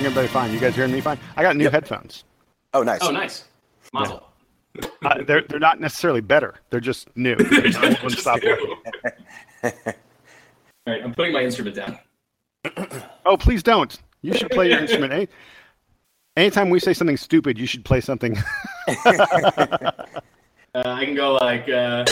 Everybody fine? You guys hearing me fine? I got new Yep. headphones. Oh, nice. Oh, nice. Mazel. Uh, they're they're not necessarily better. They're just new. They just won't stop working. All right, I'm putting my instrument down. Oh, please don't. You should play your instrument. Any, anytime we say something stupid, you should play something. Uh, I can go like. Uh...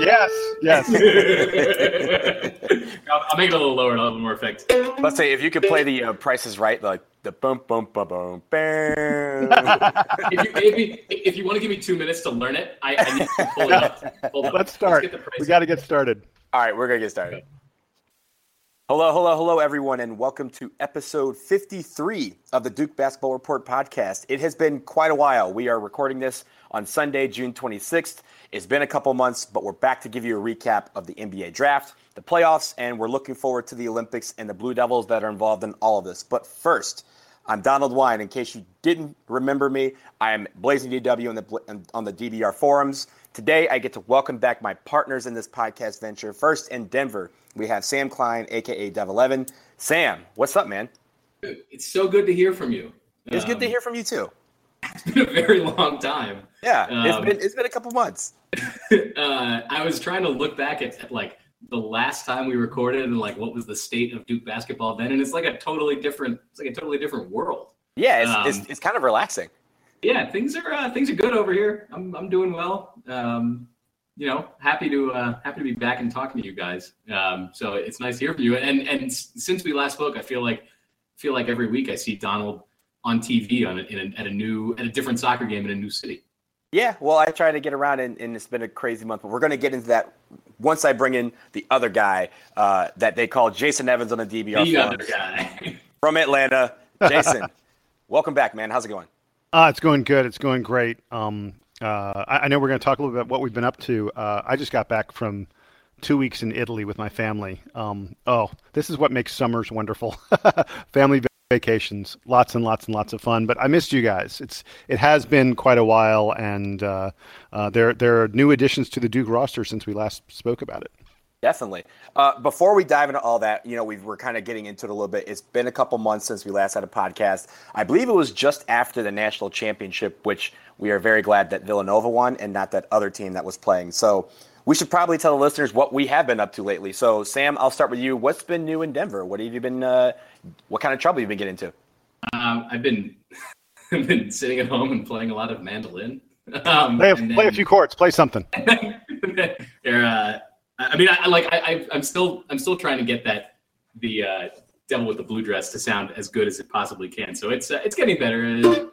yes, yes. I'll, I'll make it a little lower, and a little more effect. Let's say if you could play the uh, Price is Right, like the bump, bump, bump, bump, bam. if, you, if, you, if you want to give me two minutes to learn it, I, I need to pull it up. Hold on. Let's start. get the price We got to get started. All right, we're gonna get started. Hello, hello, hello, everyone, and welcome to episode 53 of the Duke Basketball Report podcast. It has been quite a while. We are recording this on Sunday, June 26th. It's been a couple months, but we're back to give you a recap of the NBA draft, the playoffs, and we're looking forward to the Olympics and the Blue Devils that are involved in all of this. But first, I'm Donald Wine. In case you didn't remember me, I am Blazing DW on the, on the DBR forums. Today, I get to welcome back my partners in this podcast venture. First, in Denver, we have Sam Klein, aka Dev11. Sam, what's up, man? It's so good to hear from you. It's good to Um, hear from you too. It's been a very long time. Yeah, it's Um, been it's been a couple months. uh, I was trying to look back at, at like the last time we recorded and like what was the state of Duke basketball then, and it's like a totally different. It's like a totally different world. Yeah, it's, Um, it's, it's kind of relaxing. Yeah, things are uh, things are good over here. I'm I'm doing well. Um, you know, happy to uh, happy to be back and talking to you guys. Um, so it's nice to hear from you. And and since we last spoke, I feel like feel like every week I see Donald on TV on a, in a, at a new at a different soccer game in a new city. Yeah, well, I try to get around, and, and it's been a crazy month. But we're going to get into that once I bring in the other guy uh, that they call Jason Evans on the DBR The other guy. from Atlanta. Jason, welcome back, man. How's it going? Uh, it's going good. It's going great. Um, uh, I, I know we're going to talk a little bit about what we've been up to. Uh, I just got back from two weeks in Italy with my family. Um, oh, this is what makes summers wonderful. family va- vacations, lots and lots and lots of fun. But I missed you guys. It's it has been quite a while, and uh, uh, there there are new additions to the Duke roster since we last spoke about it. Definitely. Uh, before we dive into all that, you know, we were kind of getting into it a little bit. It's been a couple months since we last had a podcast. I believe it was just after the national championship, which we are very glad that Villanova won and not that other team that was playing. So we should probably tell the listeners what we have been up to lately. So, Sam, I'll start with you. What's been new in Denver? What have you been? Uh, what kind of trouble you've been getting into? Um, I've been I've been sitting at home and playing a lot of mandolin. Um, play, a, and play a few chords. Play something. They're, uh, I mean, I, I like I, I, I'm still I'm still trying to get that the uh, devil with the blue dress to sound as good as it possibly can. So it's uh, it's getting better.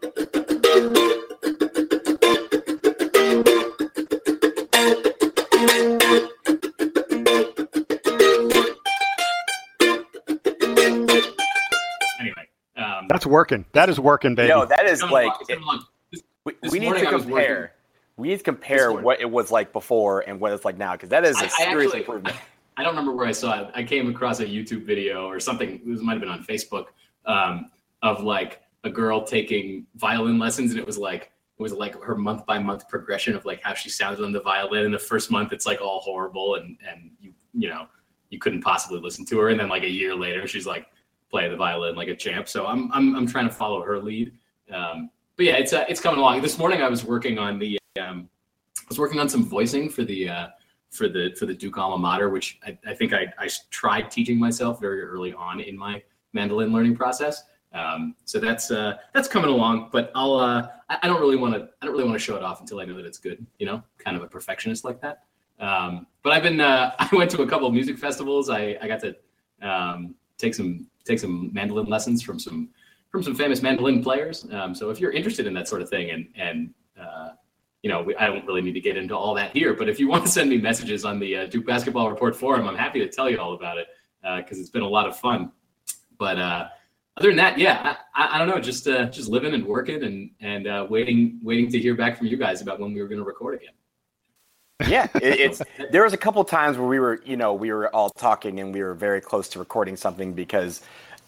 That's working. That is working, baby. No, that is like along, it's we, this we need to compare. We need to compare what it was like before and what it's like now because that is a I- I serious actually- improvement. I don't remember where I saw it. I came across a YouTube video or something. It was, might have been on Facebook um, of like a girl taking violin lessons, and it was like it was like her month by month progression of like how she sounded on the violin. In the first month, it's like all horrible, and and you you know you couldn't possibly listen to her. And then like a year later, she's like playing the violin like a champ. So I'm I'm I'm trying to follow her lead. Um, but yeah, it's uh, it's coming along. This morning I was working on the um, I was working on some voicing for the uh, for the for the Duke alma mater, which I, I think I, I tried teaching myself very early on in my mandolin learning process. Um, so that's uh, that's coming along, but I'll uh, I, I don't really want to I don't really want to show it off until I know that it's good. You know, kind of a perfectionist like that. Um, but I've been uh, I went to a couple of music festivals. I, I got to um, take some take some mandolin lessons from some from some famous mandolin players. Um, so if you're interested in that sort of thing and and uh, you know, we, I don't really need to get into all that here, but if you want to send me messages on the uh, Duke Basketball Report forum, I'm happy to tell you all about it because it's been a lot of fun. But uh, other than that, yeah, I, I, I don't know, just uh, just living and working and and uh, waiting waiting to hear back from you guys about when we were going to record again. Yeah, it, it's there was a couple times where we were, you know, we were all talking and we were very close to recording something because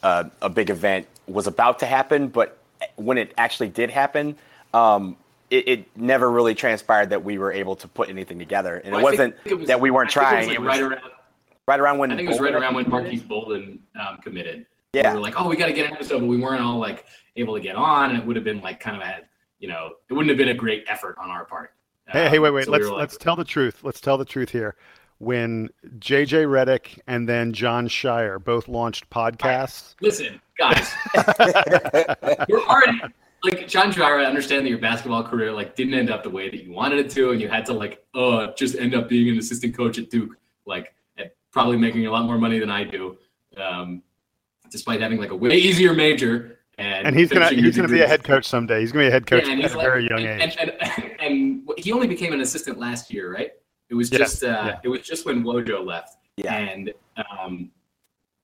uh, a big event was about to happen, but when it actually did happen, um, it, it never really transpired that we were able to put anything together, and Well, it wasn't it was- that we weren't trying. It was, like It was right around. right around when I think it was right around when Marques Bolden um, committed. Yeah. we were like, oh, we got to get an episode, but we weren't all like able to get on, and it would have been like kind of a, you know, it wouldn't have been a great effort on our part. Hey, hey, wait, Um, wait. so let's were like- let's tell the truth. Let's tell the truth here. When JJ Redick and then John Scheyer both launched podcasts, Listen, guys, you're already like John Scheyer. I understand that your basketball career like didn't end up the way that you wanted it to, and you had to like uh just end up being an assistant coach at Duke, like and probably making a lot more money than I do, um, despite having like a way easier major. And, and he's gonna he's gonna be a head coach someday. He's gonna be a head coach Yeah, at a like- very young and, age. And, and he only became an assistant last year, right? It was Yeah, just uh, yeah. it was just when Wojo left. Yeah. And um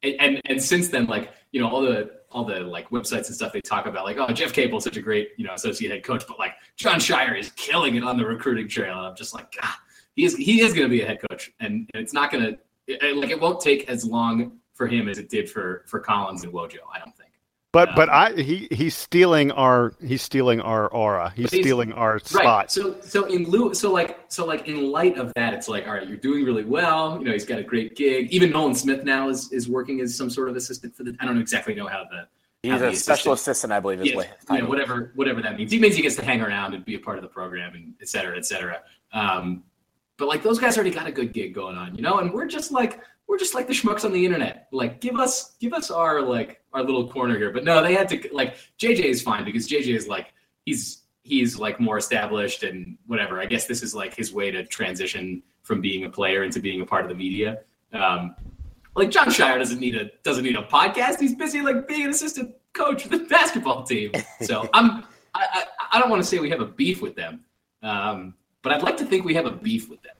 and, and and since then, like, you know, all the all the like websites and stuff they talk about, like, oh, Jeff Capel's such a great, you know, associate head coach, but like John Scheyer is killing it on the recruiting trail. And I'm just like, God, he is he is gonna be a head coach. And, and it's not gonna it, it- like it won't take as long for him as it did for for Collins and Wojo, I don't think. But but I he he's stealing our he's stealing our aura. He's he's- stealing our Right. spot. So so in lieu so like so like in light of that, it's like all right, you're doing really well. You know, he's got a great gig. Even Nolan Smith now is is working as some sort of assistant for the. I don't exactly know how the. how He's the a special assistant, I believe, is Yes, what his you know, whatever whatever that means. He means he gets to hang around and be a part of the program and et cetera, et cetera. Um, but like those guys already got a good gig going on, you know, and we're just like we're just like the schmucks on the internet. Like give us give us our like our little corner here. But no, they had to like JJ is fine because JJ is like he's he's like more established and whatever. I guess this is like his way to transition from being a player into being a part of the media. Um, like John Scheyer doesn't need a doesn't need a podcast. He's busy like being an assistant coach for the basketball team. So I'm I, I, I don't want to say we have a beef with them, um, but I'd like to think we have a beef with them.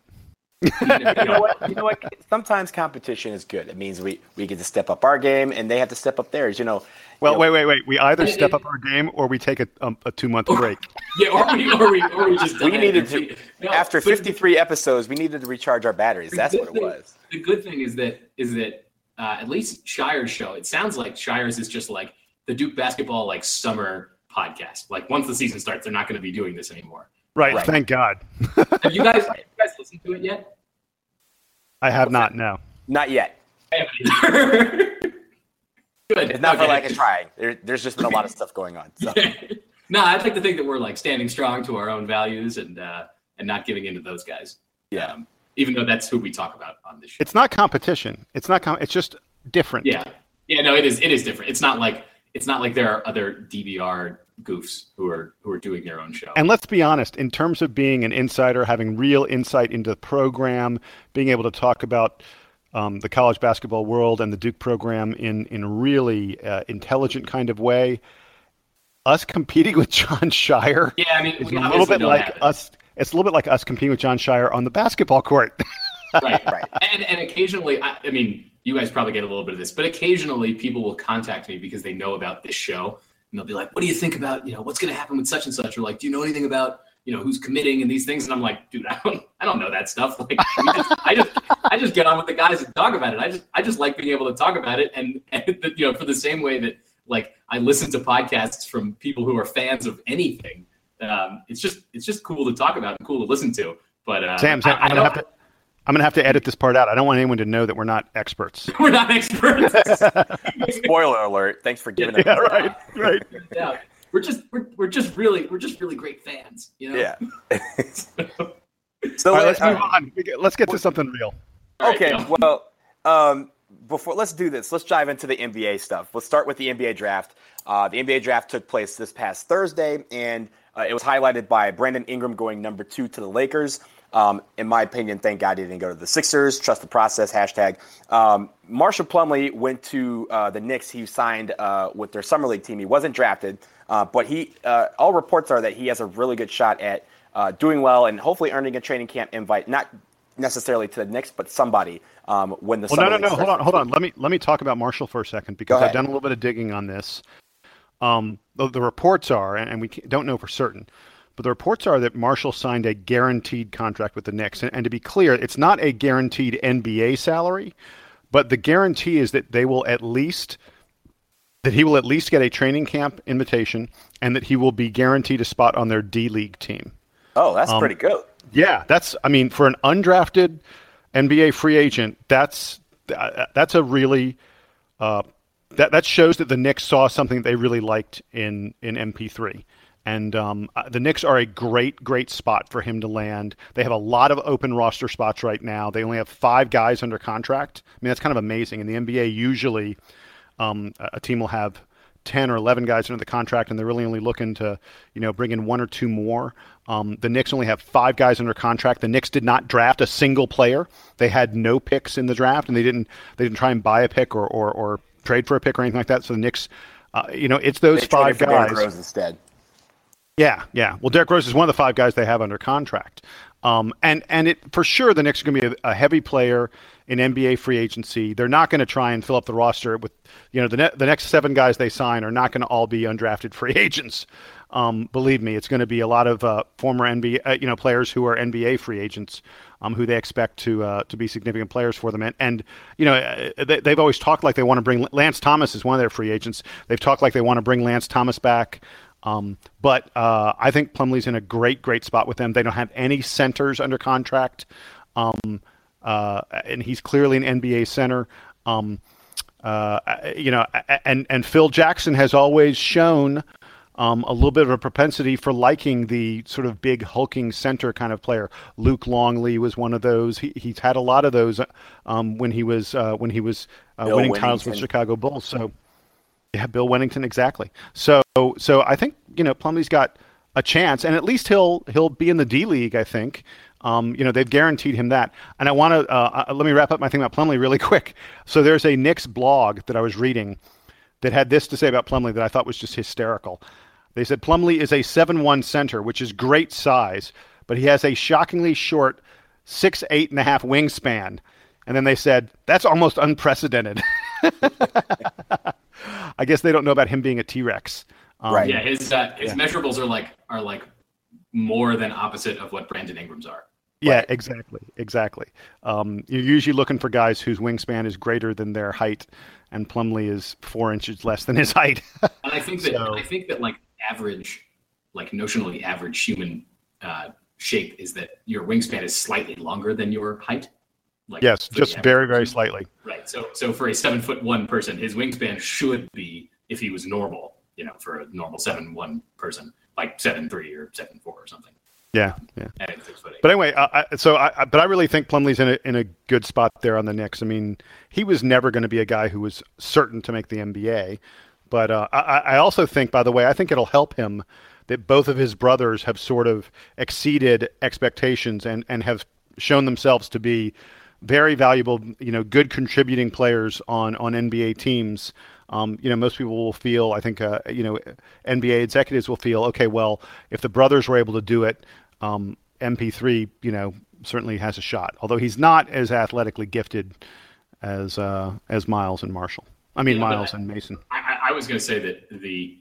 You know what? You know what? Sometimes competition is good. It means we, we get to step up our game, and they have to step up theirs. You know. Well, you know, wait, wait, wait. We either step up our game or we take a, um, a two month break. Yeah, or we or we or we just We needed to. No, after 53 episodes. We needed to recharge our batteries. That's what it thing- was. The good thing is that is that uh, at least Scheyer's show. It sounds like Scheyer's is just like the Duke basketball like summer podcast. Like once the season starts, they're not going to be doing this anymore. Right, Right. Thank God. Have you guys have you guys listened to it yet? I have not. No. Not yet. I haven't either. Good. It's not for okay. lack of trying. There, there's just been a lot of stuff going on. So. no, I'd like to think that we're like standing strong to our own values and uh, and not giving in to those guys. Yeah. Um, even though that's who we talk about on this show. It's not competition. It's not. Com- it's just different. Yeah, yeah. No, it is. It is different. It's not like it's not like there are other DBR goofs who are who are doing their own show. And let's be honest, in terms of being an insider, having real insight into the program, being able to talk about um, the college basketball world and the Duke program in in a really uh, intelligent kind of way. Us competing with John Scheyer, yeah, I mean, is a little bit like us. It's a little bit like us competing with John Scheyer on the basketball court. right, right. And and occasionally, I, I mean, you guys probably get a little bit of this, but occasionally people will contact me because they know about this show, and they'll be like, "What do you think about you know what's going to happen with such and such?" Or like, "Do you know anything about you know who's committing and these things? And i'm like dude i don't i don't know that stuff. Like just, i just i just get on with the guys and talk about it. I just i just like being able to talk about it and, and you know for the same way that like i listen to podcasts from people who are fans of anything um, it's just it's just cool to talk about and cool to listen to. But uh, sam, Sam I, I'm, gonna have to, I'm gonna have to edit this part out. I don't want anyone to know that we're not experts. We're not experts. Spoiler alert. Thanks for giving it yeah, right right. Yeah we're just we're, we're just really we're just really great fans you know? Yeah. So All right, let's uh, move on let's get to something real. Okay well um, before let's do this. Let's dive into the nba stuff. Let's start with the nba draft. Uh, the nba draft took place this past thursday and uh, it was highlighted by brandon ingram going number two to the lakers um, in my opinion, thank God he didn't go to the Sixers. Trust the process. Hashtag. Um, Marshall Plumlee went to uh, the Knicks. He signed uh, with their summer league team. He wasn't drafted. Uh, but he, uh, all reports are that he has a really good shot at uh, doing well and hopefully earning a training camp invite, not necessarily to the Knicks, but somebody um, when the. Well, no, no, no. Hold on, hold on. Let me let me talk about Marshall for a second because I've done a little bit of digging on this. Um, the, the, reports are, and we don't know for certain, but the reports are that Marshall signed a guaranteed contract with the Knicks. And, and to be clear, it's not a guaranteed NBA salary, but the guarantee is that they will at least that he will at least get a training camp invitation and that he will be guaranteed a spot on their D League team. Oh, that's um, pretty good. Yeah, that's I mean for an undrafted NBA free agent, that's uh, that's a really uh, that that shows that the Knicks saw something they really liked in in MP3. And um, uh, the Knicks are a great, great spot for him to land. They have a lot of open roster spots right now. They only have five guys under contract. I mean, that's kind of amazing. In the NBA, usually um, a team will have 10 or 11 guys under the contract and they're really only looking to you know bring in one or two more um, the Knicks only have five guys under contract the Knicks did not draft a single player they had no picks in the draft and they didn't they didn't try and buy a pick or or, or trade for a pick or anything like that so the Knicks uh, you know it's those they five guys instead yeah yeah well Derrick Rose is one of the five guys they have under contract um, and and it for sure the Knicks are going to be a, a heavy player in NBA free agency. They're not going to try and fill up the roster with, you know, the ne- the next seven guys they sign are not going to all be undrafted free agents. Um, believe me, it's going to be a lot of uh, former NBA, uh, you know, players who are NBA free agents, um, who they expect to uh, to be significant players for them. And, and you know, uh, they, have always talked like they want to bring Lance Thomas is one of their free agents. They've talked like they want to bring Lance Thomas back. Um, but uh, I think Plumlee's in a great, great spot with them. They don't have any centers under contract. Um, uh, and he's clearly an NBA center. Um, uh, you know, and and Phil Jackson has always shown um, a little bit of a propensity for liking the sort of big hulking center kind of player. Luke Longley was one of those. He, he's had a lot of those um, when he was uh, when he was uh, winning titles with Chicago Bulls. So yeah, Bill Wennington exactly. So so I think you know Plumlee's got a chance, and at least he'll he'll be in the D League. I think. Um, you know, they've guaranteed him that. And I want to uh, uh, let me wrap up my thing about Plumlee really quick. So there's a Knicks blog that I was reading that had this to say about Plumlee that I thought was just hysterical. They said Plumlee is a seven-one center, which is great size, but he has a shockingly short six eight and a half wingspan. And then they said that's almost unprecedented. I guess they don't know about him being a T Rex. Um, right. Yeah, his uh, his yeah. measurables are like are like more than opposite of what Brandon Ingram's are. Yeah, right. exactly, exactly. Um, you're usually looking for guys whose wingspan is greater than their height, and Plumlee is four inches less than his height. and I think that so, I think that like average, like notionally average human uh, shape is that your wingspan is slightly longer than your height. Like yes, just very very slightly. Right. So so for a seven foot one person, his wingspan should be if he was normal, you know, for a normal seven one person, like seven three or seven four or something. Yeah, yeah. But anyway, I, so I, but I really think Plumlee's in a in a good spot there on the Knicks. I mean, he was never going to be a guy who was certain to make the NBA, but uh, I, I also think, by the way, I think it'll help him that both of his brothers have sort of exceeded expectations and and have shown themselves to be very valuable, you know, good contributing players on on NBA teams. Um, you know, most people will feel, I think, uh, you know, NBA executives will feel, okay, well, if the brothers were able to do it, um, MP3, you know, certainly has a shot. Although he's not as athletically gifted as uh, as Miles and Marshall. I mean, yeah, Miles and Mason. I, I was going to say that the,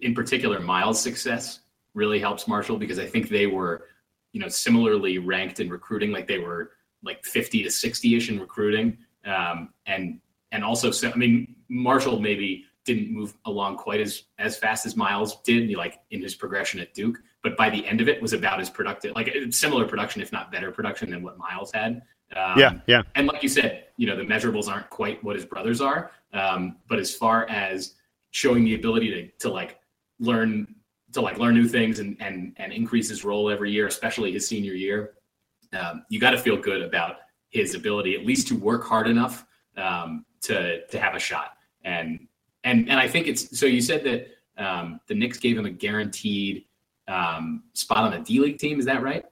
in particular, Miles' success really helps Marshall because I think they were, you know, similarly ranked in recruiting. Like they were like 50 to 60 ish in recruiting, um, and and also, so, I mean, Marshall maybe didn't move along quite as as fast as Miles did, like in his progression at Duke but by the end of it was about as productive, like similar production, if not better production than what Miles had. Um, yeah, yeah. And like you said, you know, the measurables aren't quite what his brothers are. Um, but as far as showing the ability to to like learn to like learn new things and and and increase his role every year, especially his senior year, um, you got to feel good about his ability at least to work hard enough um, to to have a shot. And and and I think it's so you said that um, the Knicks gave him a guaranteed um, spot on a D League team. Is that right?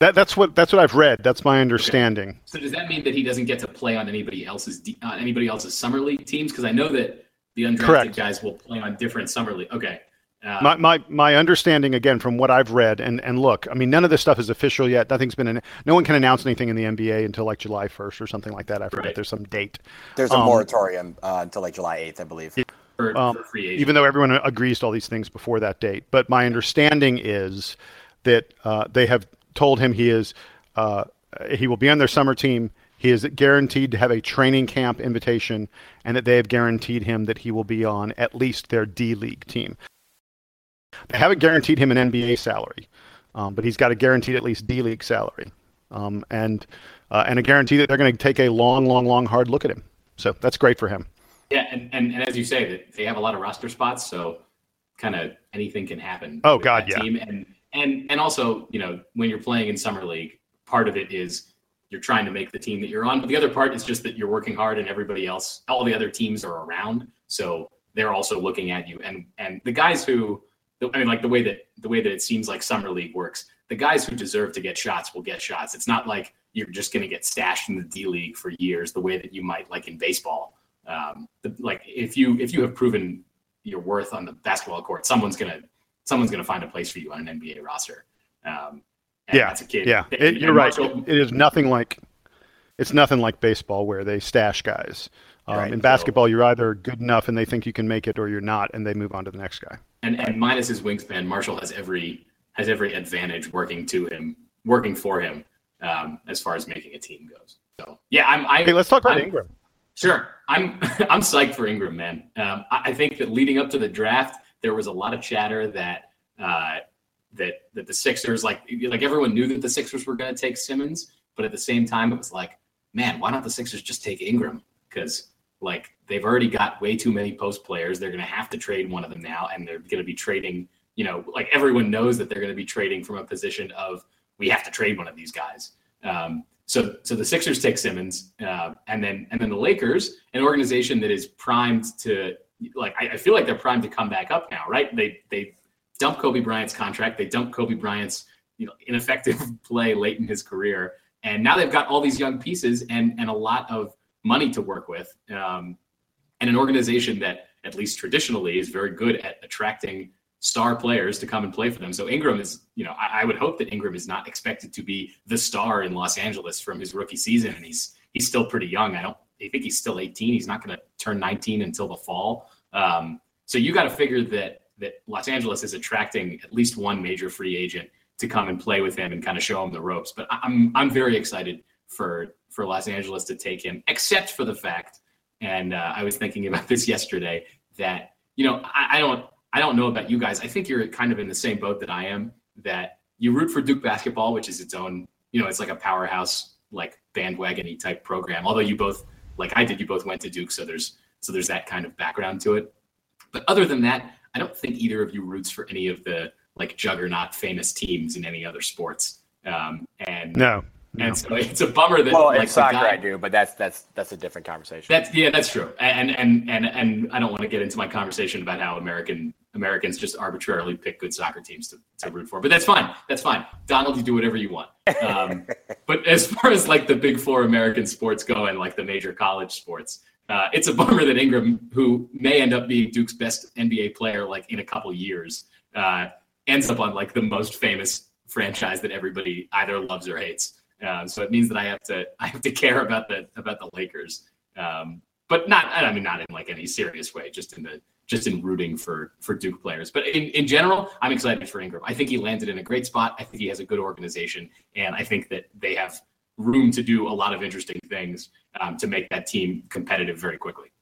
That, that's what that's what I've read. That's my understanding. Okay. So does that mean that he doesn't get to play on anybody else's uh, anybody else's summer league teams? Because I know that the undrafted Correct. guys will play on different summer league. Okay. Uh, my, my my understanding again from what I've read and and look, I mean none of this stuff is official yet. Nothing's been in, no one can announce anything in the NBA until like July 1st or something like that. I forget right. there's some date. There's a um, moratorium uh, until like July 8th, I believe. It, for, um, for even though everyone agrees to all these things before that date. But my understanding is that uh, they have told him he is uh, he will be on their summer team. He is guaranteed to have a training camp invitation, and that they have guaranteed him that he will be on at least their D League team. They haven't guaranteed him an NBA salary, um, but he's got a guaranteed at least D League salary, um, and uh, and a guarantee that they're going to take a long, long, long, hard look at him. So that's great for him. Yeah, and, and, and as you say, they have a lot of roster spots, so kind of anything can happen. Oh God, yeah. Team. And and and also, you know, when you're playing in summer league, part of it is you're trying to make the team that you're on, but the other part is just that you're working hard, and everybody else, all the other teams are around, so they're also looking at you. And and the guys who, I mean, like the way that the way that it seems like summer league works, the guys who deserve to get shots will get shots. It's not like you're just going to get stashed in the D League for years, the way that you might like in baseball um, the, like if you if you have proven your worth on the basketball court, someone's gonna someone's gonna find a place for you on an NBA roster. Um, yeah, that's a kid. Yeah, it, you're right. It, it is nothing like it's nothing like baseball where they stash guys. Um, right, in basketball, so, you're either good enough and they think you can make it, or you're not, and they move on to the next guy. And and minus his wingspan, Marshall has every has every advantage working to him, working for him, um, as far as making a team goes. So yeah, I'm. I, hey, let's talk about I'm, Ingram. Sure, I'm I'm psyched for Ingram, man. Um, I, I, think that leading up to the draft, there was a lot of chatter that uh, that that the Sixers, like like everyone knew that the Sixers were going to take Simmons, but at the same time, it was like, man, why don't the Sixers just take Ingram? Because like they've already got way too many post players. They're going to have to trade one of them now, and they're going to be trading. You know, like everyone knows that they're going to be trading from a position of we have to trade one of these guys. Um, so, so the Sixers take Simmons, uh, and then and then the Lakers, an organization that is primed to like I, I, feel like they're primed to come back up now, right? They they dump Kobe Bryant's contract, they dump Kobe Bryant's you know ineffective play late in his career, and now they've got all these young pieces and and a lot of money to work with, um, and an organization that at least traditionally is very good at attracting star players to come and play for them. So Ingram is, you know, I, I, would hope that Ingram is not expected to be the star in Los Angeles from his rookie season, and he's he's still pretty young. I don't, I think he's still 18. He's not going to turn 19 until the fall. Um, so you got to figure that that Los Angeles is attracting at least one major free agent to come and play with him and kind of show him the ropes. But I'm I'm very excited for for Los Angeles to take him, except for the fact, and uh, I was thinking about this yesterday that you know I, I don't I don't know about you guys. I think you're kind of in the same boat that I am. That you root for Duke basketball, which is its own, you know, it's like a powerhouse, like bandwagony type program. Although you both, like I did, you both went to Duke, so there's so there's that kind of background to it. But other than that, I don't think either of you roots for any of the like juggernaut famous teams in any other sports. Um, and no, no. And so it's a bummer that well, like, in soccer guy, I do, but that's that's that's a different conversation. That's yeah, that's true. And and and and I don't want to get into my conversation about how American Americans just arbitrarily pick good soccer teams to, to root for, but that's fine. That's fine. Donald, you do whatever you want. Um, but as far as like the big four American sports go and like the major college sports, uh, it's a bummer that Ingram, who may end up being Duke's best NBA player like in a couple years, uh, ends up on like the most famous franchise that everybody either loves or hates. Uh, so it means that I have to I have to care about the about the Lakers, um, but not I mean not in like any serious way, just in the just in rooting for for Duke players. But in, in general, I'm excited for Ingram. I think he landed in a great spot. I think he has a good organization, and I think that they have room to do a lot of interesting things um, to make that team competitive very quickly.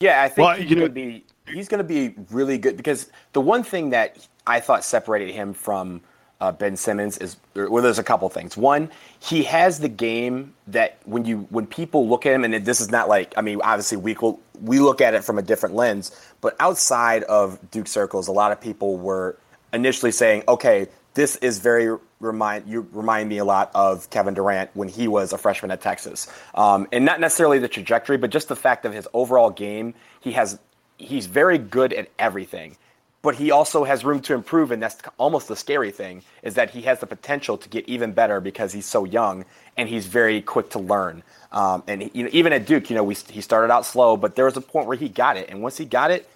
Yeah, I think well, he's going to be he's going to be really good because the one thing that I thought separated him from uh, Ben Simmons is well, there's a couple things. One, he has the game that when you when people look at him, and this is not like I mean, obviously we we look at it from a different lens, but outside of Duke circles, a lot of people were initially saying, okay, this is very remind you remind me a lot of Kevin Durant when he was a freshman at Texas, um, and not necessarily the trajectory, but just the fact of his overall game. He has he's very good at everything but he also has room to improve and that's almost the scary thing is that he has the potential to get even better because he's so young and he's very quick to learn. Um, and he, you know, even at duke you know we, he started out slow but there was a point where he got it. And once he got it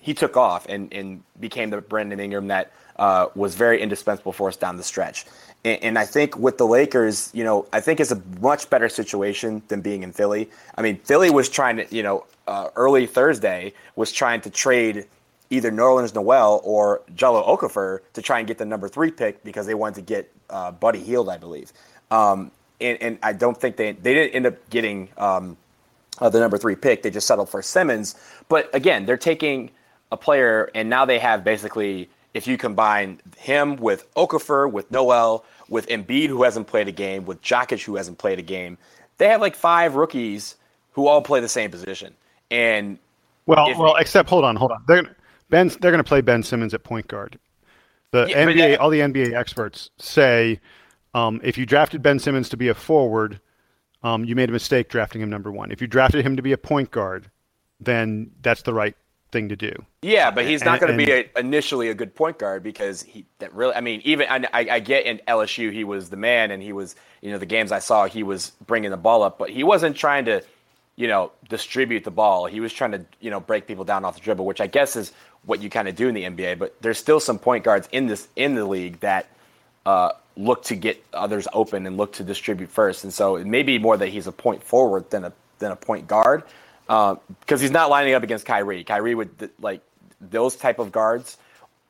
he took off and, and became the brandon ingram that uh, was very indispensable for us down the stretch. And, and i think with the lakers you know i think it's a much better situation than being in philly. I mean philly was trying to you know uh, early thursday was trying to trade either Nerlens Noel or Jahlil Okafor to try and get the number three pick because they wanted to get uh, Buddy Hield, I believe. Um, and, and, I don't think they they didn't end up getting um, uh, the number three pick. They just settled for Simmons. But again, they're taking a player, and now they have basically, if you combine him with Okafor, with Noel, with Embiid, who hasn't played a game, with Jokic, who hasn't played a game, they have like five rookies who all play the same position. And well, well, except hold on, hold on. They're Ben, they're going to play Ben Simmons at point guard. The yeah, NBA, all the NBA experts say, um, if you drafted Ben Simmons to be a forward, um, you made a mistake drafting him number one. If you drafted him to be a point guard, then that's the right thing to do. Yeah, but he's not going to be a, initially a good point guard because he that really. I mean, even I, I get in LSU he was the man and he was you know the games I saw he was bringing the ball up, but he wasn't trying to you know distribute the ball. He was trying to you know break people down off the dribble, which I guess is what you kind of do in the NBA. But there's still some point guards in this in the league that uh, look to get others open and look to distribute first. And so it may be more that he's a point forward than a than a point guard because uh, he's not lining up against Kyrie. Kyrie would like those type of guards,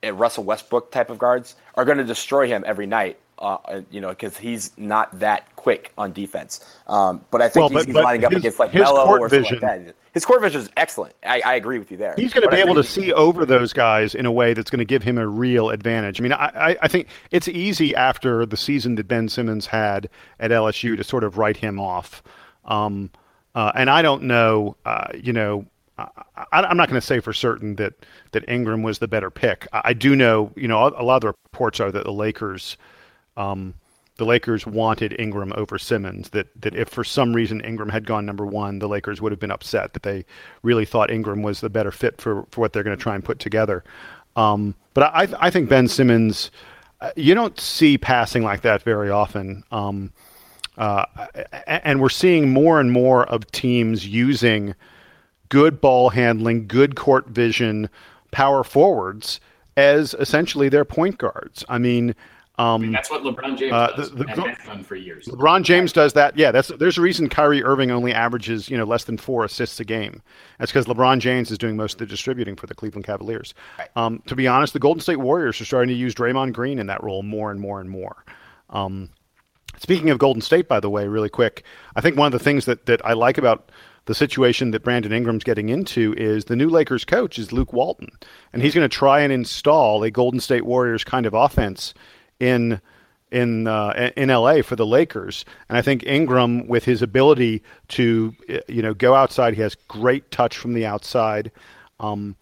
and Russell Westbrook type of guards are going to destroy him every night. Uh, you know, because he's not that quick on defense. Um, but I think well, he's, but, he's but lining his, up against like Melo or something like that. His court vision is excellent. I, I agree with you there. He's going to be able to see over those guys in a way that's going to give him a real advantage. I mean, I, I think it's easy after the season that Ben Simmons had at LSU to sort of write him off. Um, uh, and I don't know, uh, you know, I, am not going to say for certain that that Ingram was the better pick. I, I, do know, you know, a, a lot of the reports are that the Lakers um, the Lakers wanted Ingram over Simmons. That that if for some reason Ingram had gone number one, the Lakers would have been upset. That they really thought Ingram was the better fit for for what they're going to try and put together. Um, but I I think Ben Simmons, uh, you don't see passing like that very often. Um, uh, and we're seeing more and more of teams using good ball handling, good court vision, power forwards as essentially their point guards. I mean, um, I mean, that's what LeBron James uh, does, the, the, and has done for years. LeBron James does that. Yeah, that's there's a reason Kyrie Irving only averages you know less than four assists a game. That's because LeBron James is doing most of the distributing for the Cleveland Cavaliers. Right. Um, to be honest, the Golden State Warriors are starting to use Draymond Green in that role more and more and more. Um, speaking of Golden State, by the way, really quick, I think one of the things that that I like about the situation that Brandon Ingram's getting into is the new Lakers coach is Luke Walton, and he's going to try and install a Golden State Warriors kind of offense in in uh, in LA for the Lakers. And I think Ingram, with his ability to you know go outside, he has great touch from the outside, um,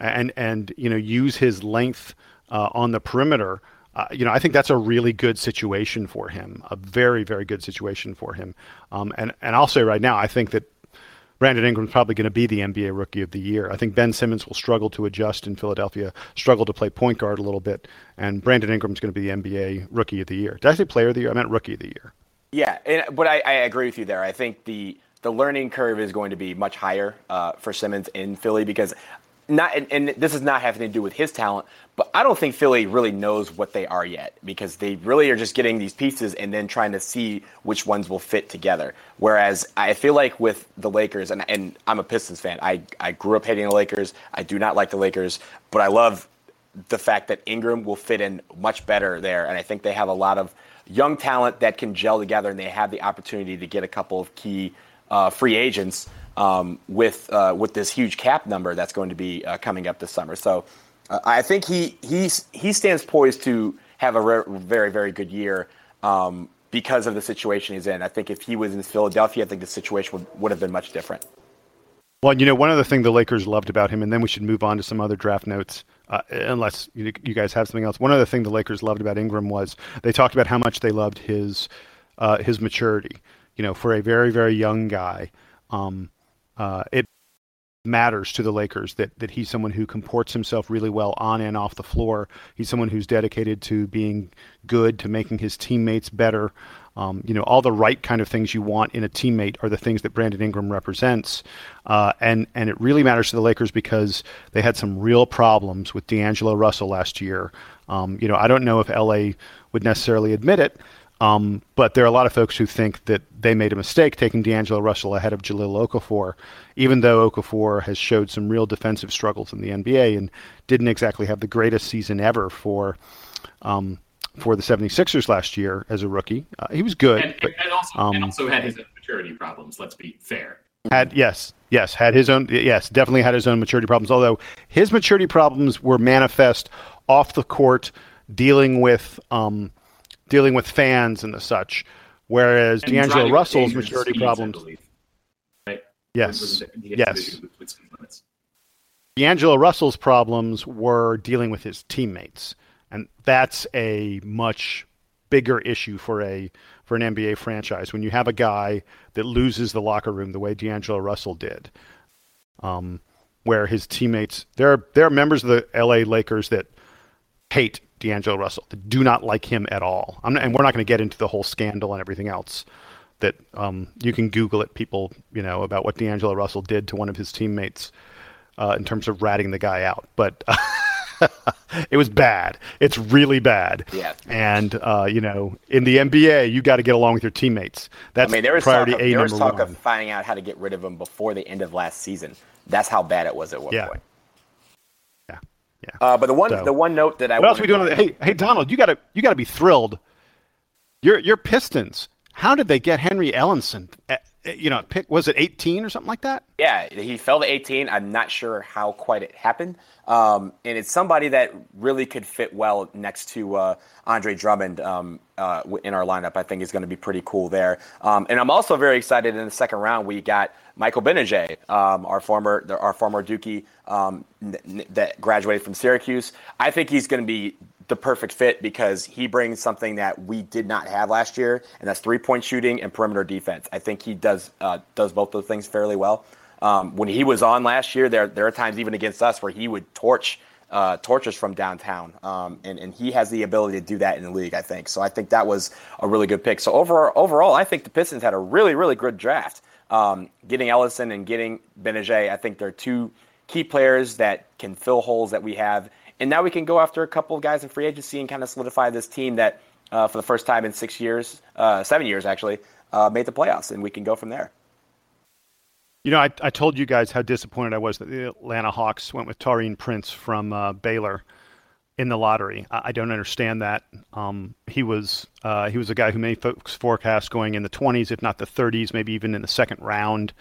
and and you know use his length uh, on the perimeter. Uh, you know, I think that's a really good situation for him, a very, very good situation for him. Um, and and I'll say right now, I think that Brandon Ingram's probably going to be the NBA Rookie of the Year. I think Ben Simmons will struggle to adjust in Philadelphia, struggle to play point guard a little bit, and Brandon Ingram's going to be the NBA Rookie of the Year. Did I say Player of the Year? I meant Rookie of the Year. Yeah, and, but I, I agree with you there. I think the the learning curve is going to be much higher uh, for Simmons in Philly because not and, and, this is not having to do with his talent, but I don't think Philly really knows what they are yet because they really are just getting these pieces and then trying to see which ones will fit together. Whereas I feel like with the Lakers, and, and I'm a Pistons fan, I, I grew up hating the Lakers. I do not like the Lakers, but I love the fact that Ingram will fit in much better there. And I think they have a lot of young talent that can gel together and they have the opportunity to get a couple of key uh, free agents um, with uh, with this huge cap number that's going to be uh, coming up this summer. So uh, I think he he's he stands poised to have a re- very very good year um, because of the situation he's in. I think if he was in Philadelphia, I think the situation would, would have been much different. Well, you know, one other thing the Lakers loved about him, and then we should move on to some other draft notes, uh, unless you, you, guys have something else. One other thing the Lakers loved about Ingram was they talked about how much they loved his uh, his maturity. You know, for a very very young guy, um, uh, it matters to the Lakers that that he's someone who comports himself really well on and off the floor. He's someone who's dedicated to being good, to making his teammates better. Um, you know, all the right kind of things you want in a teammate are the things that Brandon Ingram represents, uh, and and it really matters to the Lakers because they had some real problems with D'Angelo Russell last year. Um, you know, I don't know if LA would necessarily admit it, um, but there are a lot of folks who think that they made a mistake taking D'Angelo Russell ahead of Jahlil Okafor, even though Okafor has showed some real defensive struggles in the NBA and didn't exactly have the greatest season ever for um, for the 76ers last year as a rookie. Uh, he was good. And, but, and also, um, and also had his maturity problems, let's be fair. Had yes, yes, had his own yes, definitely had his own maturity problems, although his maturity problems were manifest off the court dealing with um, dealing with fans and the such. Whereas and D'Angelo Russell's maturity problems. Right? Yes. Yes. D'Angelo Russell's problems were dealing with his teammates. And that's a much bigger issue for a for an NBA franchise when you have a guy that loses the locker room the way D'Angelo Russell did. Um, where his teammates there are there are members of the LA Lakers that hate D'Angelo Russell. do not like him at all. Not, and we're not going to get into the whole scandal and everything else. That um, you can Google it, people, you know, about what D'Angelo Russell did to one of his teammates uh, in terms of ratting the guy out. But it was bad. It's really bad. Yeah. And uh, you know, in the NBA, you got to get along with your teammates. That's I mean, there was priority talk of, A there was talk one. of finding out how to get rid of him before the end of last season. That's how bad it was at one yeah. point. Yeah. Uh, but the one so, the one note that I what else are we doing? Hey, hey, Donald, you got to you got to be thrilled. Your your Pistons. How did they get Henry Ellenson? At, you know, pick was it 18 or something like that? Yeah, he fell to 18. I'm not sure how quite it happened. Um, and it's somebody that really could fit well next to uh, Andre Drummond um, uh, in our lineup. I think is going to be pretty cool there. Um, and I'm also very excited in the second round. We got Michael Gbinije, um, our former our former Dukie um, that graduated from Syracuse. I think he's going to be the perfect fit because he brings something that we did not have last year, and that's three point shooting and perimeter defense. I think he does uh, does both those things fairly well. Um, when he was on last year, there there are times even against us where he would torch uh, torches from downtown, um, and and he has the ability to do that in the league. I think so. I think that was a really good pick. So overall, overall, I think the Pistons had a really really good draft. Um, getting Ellenson and getting Gbinije, I think they're two key players that can fill holes that we have. And now we can go after a couple of guys in free agency and kind of solidify this team that, uh, for the first time in six years, uh, seven years actually, uh, made the playoffs, and we can go from there. You know, I, I told you guys how disappointed I was that the Atlanta Hawks went with Taurean Prince from uh, Baylor in the lottery. I, I don't understand that. Um, he was uh, he was a guy who many folks forecast going in the 20s, if not the 30s, maybe even in the second round.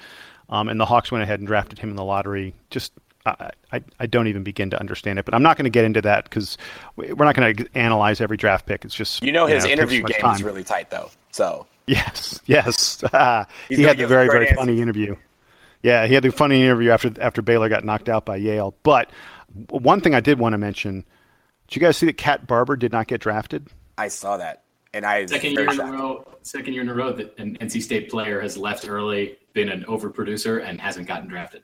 Um, and the Hawks went ahead and drafted him in the lottery. Just I, I, I don't even begin to understand it, but I'm not going to get into that because we're not going to analyze every draft pick. It's just you know his you know, interview game time. is really tight though. So yes, yes, he had a very very funny interview. Yeah, he had a funny interview after after Baylor got knocked out by Yale. But one thing I did want to mention, Did you guys see that Cat Barber did not get drafted? I saw that, and I second year in a row. Second year in a row that an NC State player has left early, been an overproducer, and hasn't gotten drafted.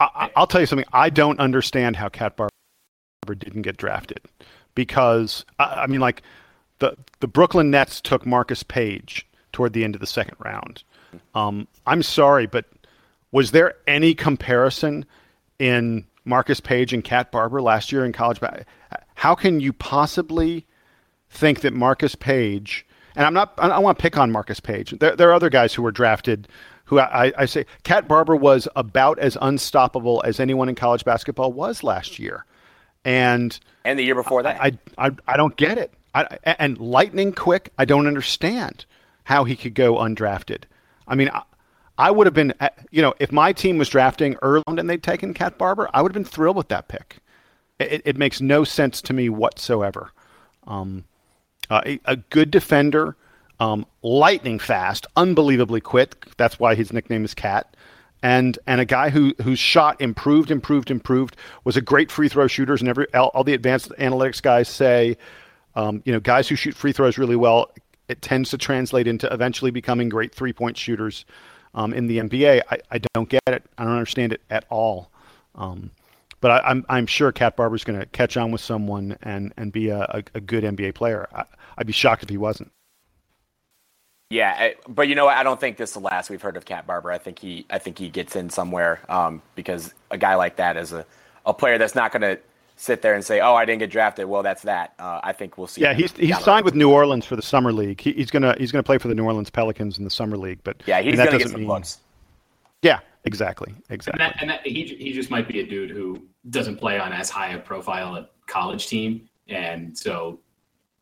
I, will tell you something. I don't understand how Cat Barber didn't get drafted because I, I mean, like the the Brooklyn Nets took Marcus Paige toward the end of the second round. Um, I'm sorry, but was there any comparison in Marcus Paige and Cat Barber last year in college? How can you possibly think that Marcus Paige? And I'm not. I don't want to pick on Marcus Paige. There, there are other guys who were drafted who I, I say Cat Barber was about as unstoppable as anyone in college basketball was last year, and and the year before that. I I, I don't get it. I, and lightning quick. I don't understand how he could go undrafted. I mean, I, would have been, uh, you know, if my team was drafting early and they'd taken Cat Barber, I would have been thrilled with that pick. It, it makes no sense to me whatsoever. Um, uh, a, a, good defender, um, lightning fast, unbelievably quick. That's why his nickname is Cat. And and a guy who whose shot improved, improved, improved. Was a great free throw shooter. and every all, all the advanced analytics guys say, um, you know, guys who shoot free throws really well. It tends to translate into eventually becoming great three point shooters um, in the NBA. I, I don't get it. I don't understand it at all. Um, but I, am I'm, I'm sure Cat Barber's going to catch on with someone and and be a, a, a good NBA player. I, would be shocked if he wasn't. Yeah, but you know what? I don't think this is the last we've heard of Cat Barber. I think he, I think he gets in somewhere um, because a guy like that is a, a player that's not going to sit there and say, "Oh, I didn't get drafted." Well, that's that. Uh, I think we'll see. Yeah, he's he's signed with New Orleans for the summer league. He, he's gonna he's gonna play for the New Orleans Pelicans in the summer league. But yeah, he's gonna get some mean, looks. Yeah, exactly, exactly. And, that, and that, he he just might be a dude who doesn't play on as high a profile a college team, and so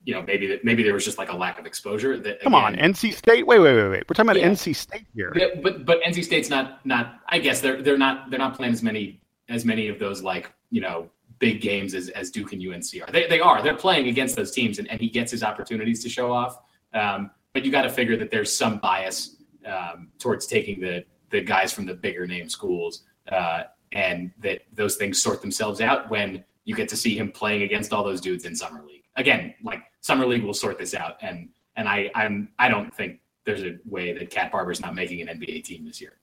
you know, maybe maybe there was just like a lack of exposure. That come again, on, NC State. Wait, wait, wait, wait. We're talking about yeah. NC State here. Yeah, but but NC State's not not. I guess they're they're not they're not playing as many as many of those like you know big games as, as Duke and UNC are. They they are. They're playing against those teams, and, and he gets his opportunities to show off. Um, but you got to figure that there's some bias um, towards taking the the guys from the bigger name schools, uh, and that those things sort themselves out when you get to see him playing against all those dudes in summer league. Again, like summer league will sort this out, and and I I'm I don't think there's a way that Cat Barber's not making an NBA team this year.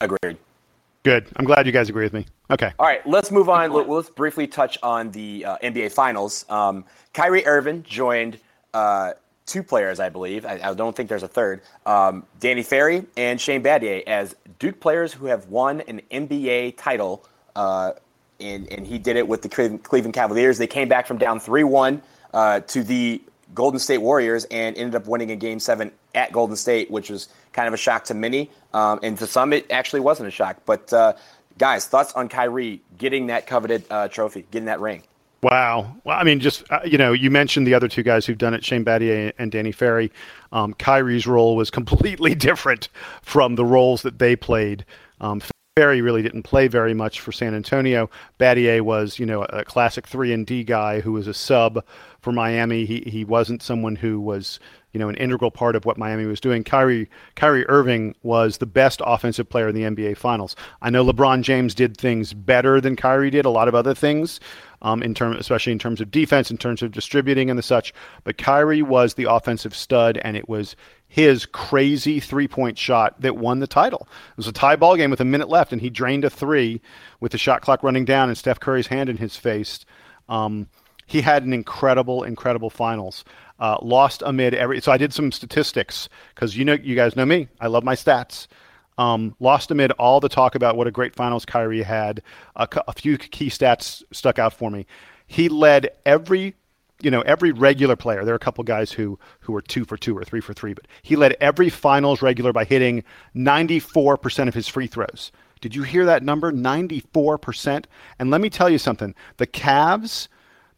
Agreed. Good. I'm glad you guys agree with me. Okay. All right, let's move on. Let's briefly touch on the uh, NBA Finals. Um, Kyrie Irving joined uh, two players, I believe. I, I, don't think there's a third. Um, Danny Ferry and Shane Battier as Duke players who have won an NBA title. Uh, and, and he did it with the Cleveland Cavaliers. They came back from down 3 1 uh, to the Golden State Warriors and ended up winning a game seven at Golden State, which was kind of a shock to many. Um, and to some, it actually wasn't a shock. But, uh, guys, thoughts on Kyrie getting that coveted uh, trophy, getting that ring? Wow. Well, I mean, just, uh, you know, you mentioned the other two guys who've done it, Shane Battier and Danny Ferry. Um, Kyrie's role was completely different from the roles that they played. Um, Ferry really didn't play very much for San Antonio. Battier was, you know, a classic three and D guy who was a sub for Miami. He he wasn't someone who was, you know, an integral part of what Miami was doing. Kyrie Kyrie Irving was the best offensive player in the NBA Finals. I know LeBron James did things better than Kyrie did. A lot of other things, um, in term, especially in terms of defense, in terms of distributing and the such. But Kyrie was the offensive stud, and it was his crazy three point shot that won the title. It was a tie ball game with a minute left, and he drained a three with the shot clock running down and Steph Curry's hand in his face. Um, he had an incredible, incredible finals. Uh, lost amid every. So I did some statistics because you know, you guys know me. I love my stats. Um, lost amid all the talk about what a great finals Kyrie had. A, a few key stats stuck out for me. He led every you know every regular player there are a couple guys who who were two for two or three for three but he led every finals regular by hitting 94% of his free throws did you hear that number 94% and let me tell you something the Cavs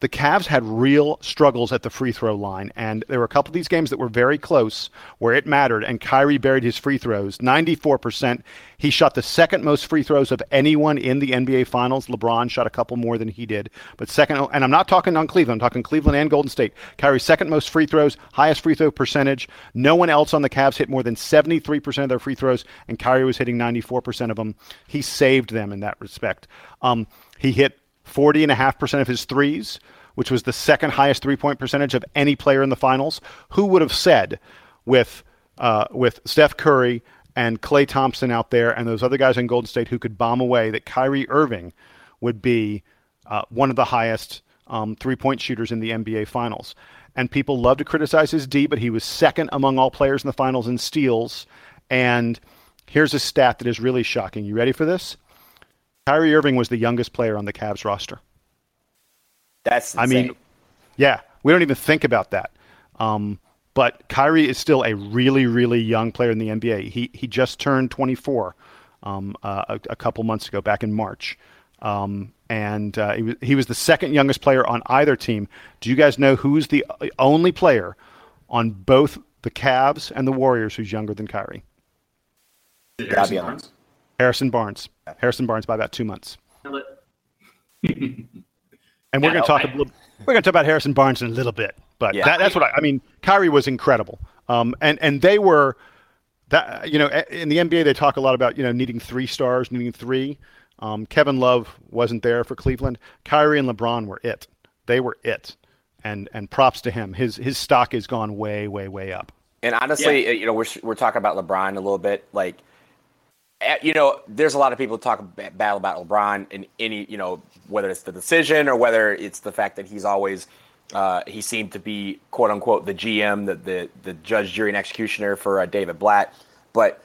the Cavs had real struggles at the free throw line, and there were a couple of these games that were very close where it mattered, and Kyrie buried his free throws 94%. He shot the second most free throws of anyone in the NBA Finals. LeBron shot a couple more than he did, but second, and I'm not talking on Cleveland, I'm talking Cleveland and Golden State. Kyrie second most free throws, highest free throw percentage. No one else on the Cavs hit more than 73% of their free throws, and Kyrie was hitting 94% of them. He saved them in that respect. Um, he hit 40.5% of his threes, which was the second highest three point percentage of any player in the finals. Who would have said with, uh, with Steph Curry and Klay Thompson out there and those other guys in Golden State who could bomb away that Kyrie Irving would be uh, one of the highest um, three point shooters in the NBA finals? And people love to criticize his D, but he was second among all players in the finals in steals. And here's a stat that is really shocking. You ready for this? Kyrie Irving was the youngest player on the Cavs roster. That's insane. I mean, yeah, we don't even think about that. Um, but Kyrie is still a really, really young player in the NBA. He he just turned 24 um, uh, a, a, couple months ago, back in March, um, and uh, he was he was the second youngest player on either team. Do you guys know who's the only player on both the Cavs and the Warriors who's younger than Kyrie? Harrison Barnes. Harrison Barnes. Harrison Barnes by about two months. And we're going to talk I, a little. We're going to talk about Harrison Barnes in a little bit, but yeah, that, that's what I, I mean. Kyrie was incredible, um, and and they were that you know in the NBA they talk a lot about you know needing three stars, needing three. Um, Kevin Love wasn't there for Cleveland. Kyrie and LeBron were it. They were it, and and props to him. His his stock has gone way way way up. And honestly, yeah. you know, we're we're talking about LeBron a little bit, like you know, there's a lot of people talk bad about LeBron in any, you know, whether it's the decision or whether it's the fact that he's always, uh, he seemed to be quote unquote the GM, the the, the judge, jury, and executioner for uh, David Blatt, but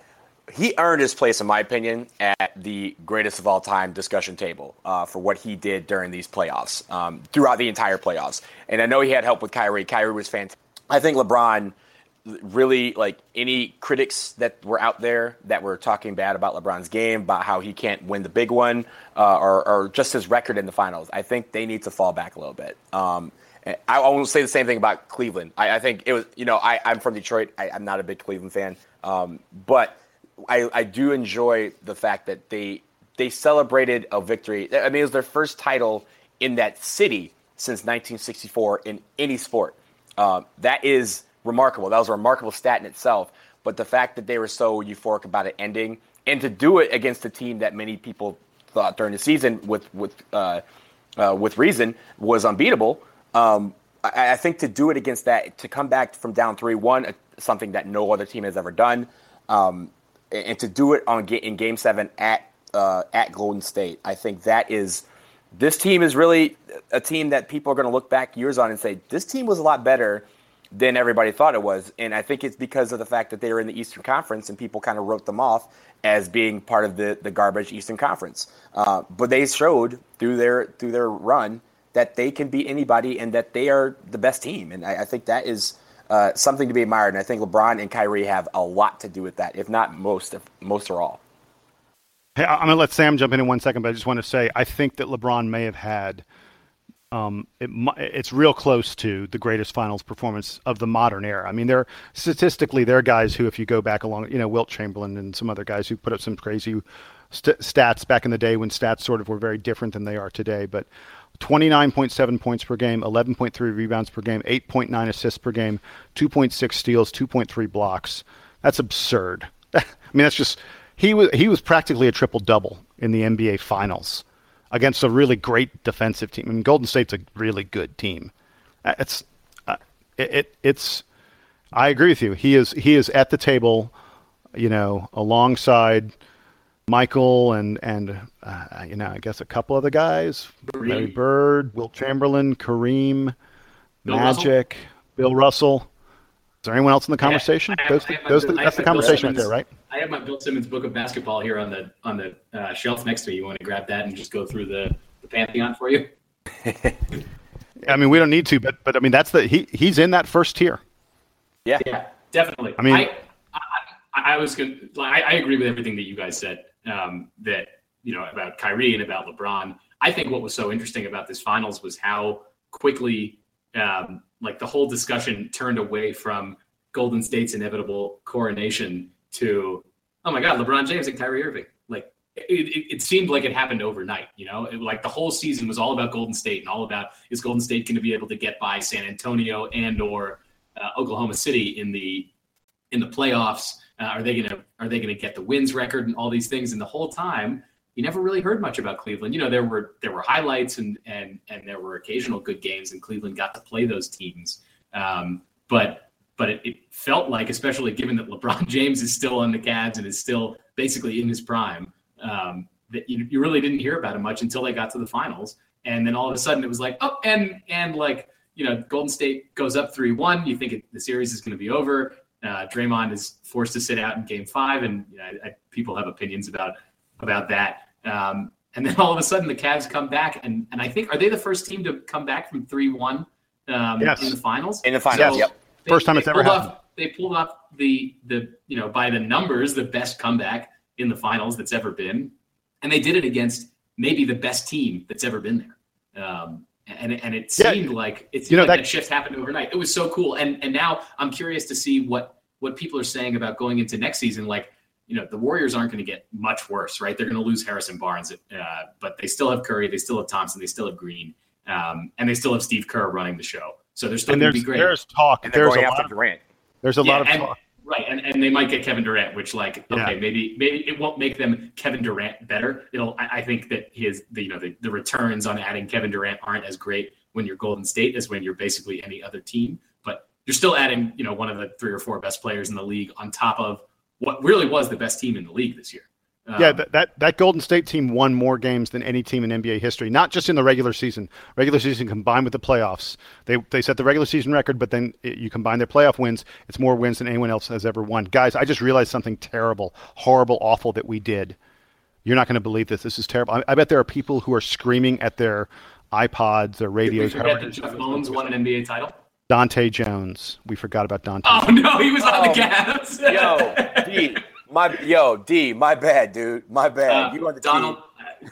he earned his place, in my opinion, at the greatest of all time discussion table uh, for what he did during these playoffs, um, throughout the entire playoffs. And I know he had help with Kyrie. Kyrie was fantastic. I think LeBron really like any critics that were out there that were talking bad about LeBron's game, about how he can't win the big one, uh, or, or, just his record in the finals. I think they need to fall back a little bit. Um, I won't say the same thing about Cleveland. I, I think it was, you know, I, am from Detroit. I, am not a big Cleveland fan, um, but I, I do enjoy the fact that they they celebrated a victory. I mean, it was their first title in that city since 1964 in any sport. Uh, that is remarkable. That was a remarkable stat in itself. But the fact that they were so euphoric about it ending and to do it against a team that many people thought during the season with with uh, uh, with reason was unbeatable. Um, I, I, think to do it against that, to come back from down three one, uh, something that no other team has ever done, um, and to do it on in Game Seven at uh, at Golden State, I think that is this team is really a team that people are going to look back years on and say this team was a lot better than everybody thought it was. And I think it's because of the fact that they were in the Eastern Conference and people kind of wrote them off as being part of the, the garbage Eastern Conference. Uh, but they showed through their through their run that they can beat anybody and that they are the best team. And I, I think that is uh, something to be admired. And I think LeBron and Kyrie have a lot to do with that, if not most, if most or all. Hey, I'm going to let Sam jump in in one second, but I just want to say I think that LeBron may have had – um, it, it's real close to the greatest finals performance of the modern era. I mean, there statistically there are guys who, if you go back along, you know, Wilt Chamberlain and some other guys who put up some crazy st- stats back in the day when stats sort of were very different than they are today. But 29.7 points per game, 11.3 rebounds per game, 8.9 assists per game, 2.6 steals, 2.3 blocks. That's absurd. I mean, that's just he was he was practically a triple double in the NBA Finals against a really great defensive team. I mean, Golden State's a really good team. Uh, it's uh, it, it, it's I agree with you. He is he is at the table, you know, alongside Michael and and uh, you know I guess a couple other guys, Larry Bird, Wilt Chamberlain, Kareem, Bill Magic, Russell. Bill Russell. Is there anyone else in the conversation? Yeah, those, those, that's the conversation right there, right? I have my Bill Simmons book of basketball here on the on the uh, shelf next to me. You want to grab that and just go through the, the pantheon for you? I mean, we don't need to, but but I mean, that's the he he's in that first tier. Yeah, yeah, definitely. I mean, I, I, I was gonna, I, I agree with everything that you guys said. Um, that you know about Kyrie and about LeBron. I think what was so interesting about this finals was how quickly um, like the whole discussion turned away from Golden State's inevitable coronation to, oh my God, LeBron James and Kyrie Irving. Like it, it, it seemed like it happened overnight. You know, it, like the whole season was all about Golden State and all about is Golden State going to be able to get by San Antonio and or uh, Oklahoma City in the in the playoffs? Uh, are they going to are they going to get the wins record and all these things? And the whole time, you never really heard much about Cleveland. You know, there were there were highlights and and and there were occasional good games, and Cleveland got to play those teams. Um, but but it, it, felt like, especially given that LeBron James is still on the Cavs and is still basically in his prime, um, that you, you really didn't hear about him much until they got to the finals, and then all of a sudden it was like, oh, and and like you know, Golden State goes up three one. You think it, the series is going to be over. Uh, Draymond is forced to sit out in Game Five, and you know, I, I, people have opinions about about that. Um, and then all of a sudden, the Cavs come back, and and I think are they the first team to come back from three one um, yes. in the finals? In the finals, yep. They, first time it's ever happened. Off, they pulled off the the you know by the numbers the best comeback in the finals that's ever been, and they did it against maybe the best team that's ever been there. Um, and and it seemed yeah. like it's you know like that, that shift happened overnight. It was so cool, and and now I'm curious to see what what people are saying about going into next season. Like you know, the Warriors aren't going to get much worse, right? They're going to lose Harrison Barnes, uh, but they still have Curry, they still have Thompson, they still have Green, um, and they still have Steve Kerr running the show. So they're still going to be great. There's talk. And there's a lot of Durant. There's a yeah, lot of and, talk. Right, and, and they might get Kevin Durant, which like okay, yeah. maybe maybe it won't make them Kevin Durant better. It'll I, I think that his the you know the, the returns on adding Kevin Durant aren't as great when you're Golden State as when you're basically any other team. But you're still adding you know one of the three or four best players in the league on top of what really was the best team in the league this year. Um, yeah, that, that, that Golden State team won more games than any team in NBA history, not just in the regular season. Regular season combined with the playoffs. They they set the regular season record, but then it, you combine their playoff wins, it's more wins than anyone else has ever won. Guys, I just realized something terrible, horrible, awful that we did. You're not going to believe this. This is terrible. I, I, bet there are people who are screaming at their iPods, their radios. Did we forget that Jeff Mullins won an NBA title? Dahntay Jones. We forgot about Dahntay. Oh no, he was on the Cavs. yo, D, my yo, D, my bad, dude, my bad. Uh, you on the Donald.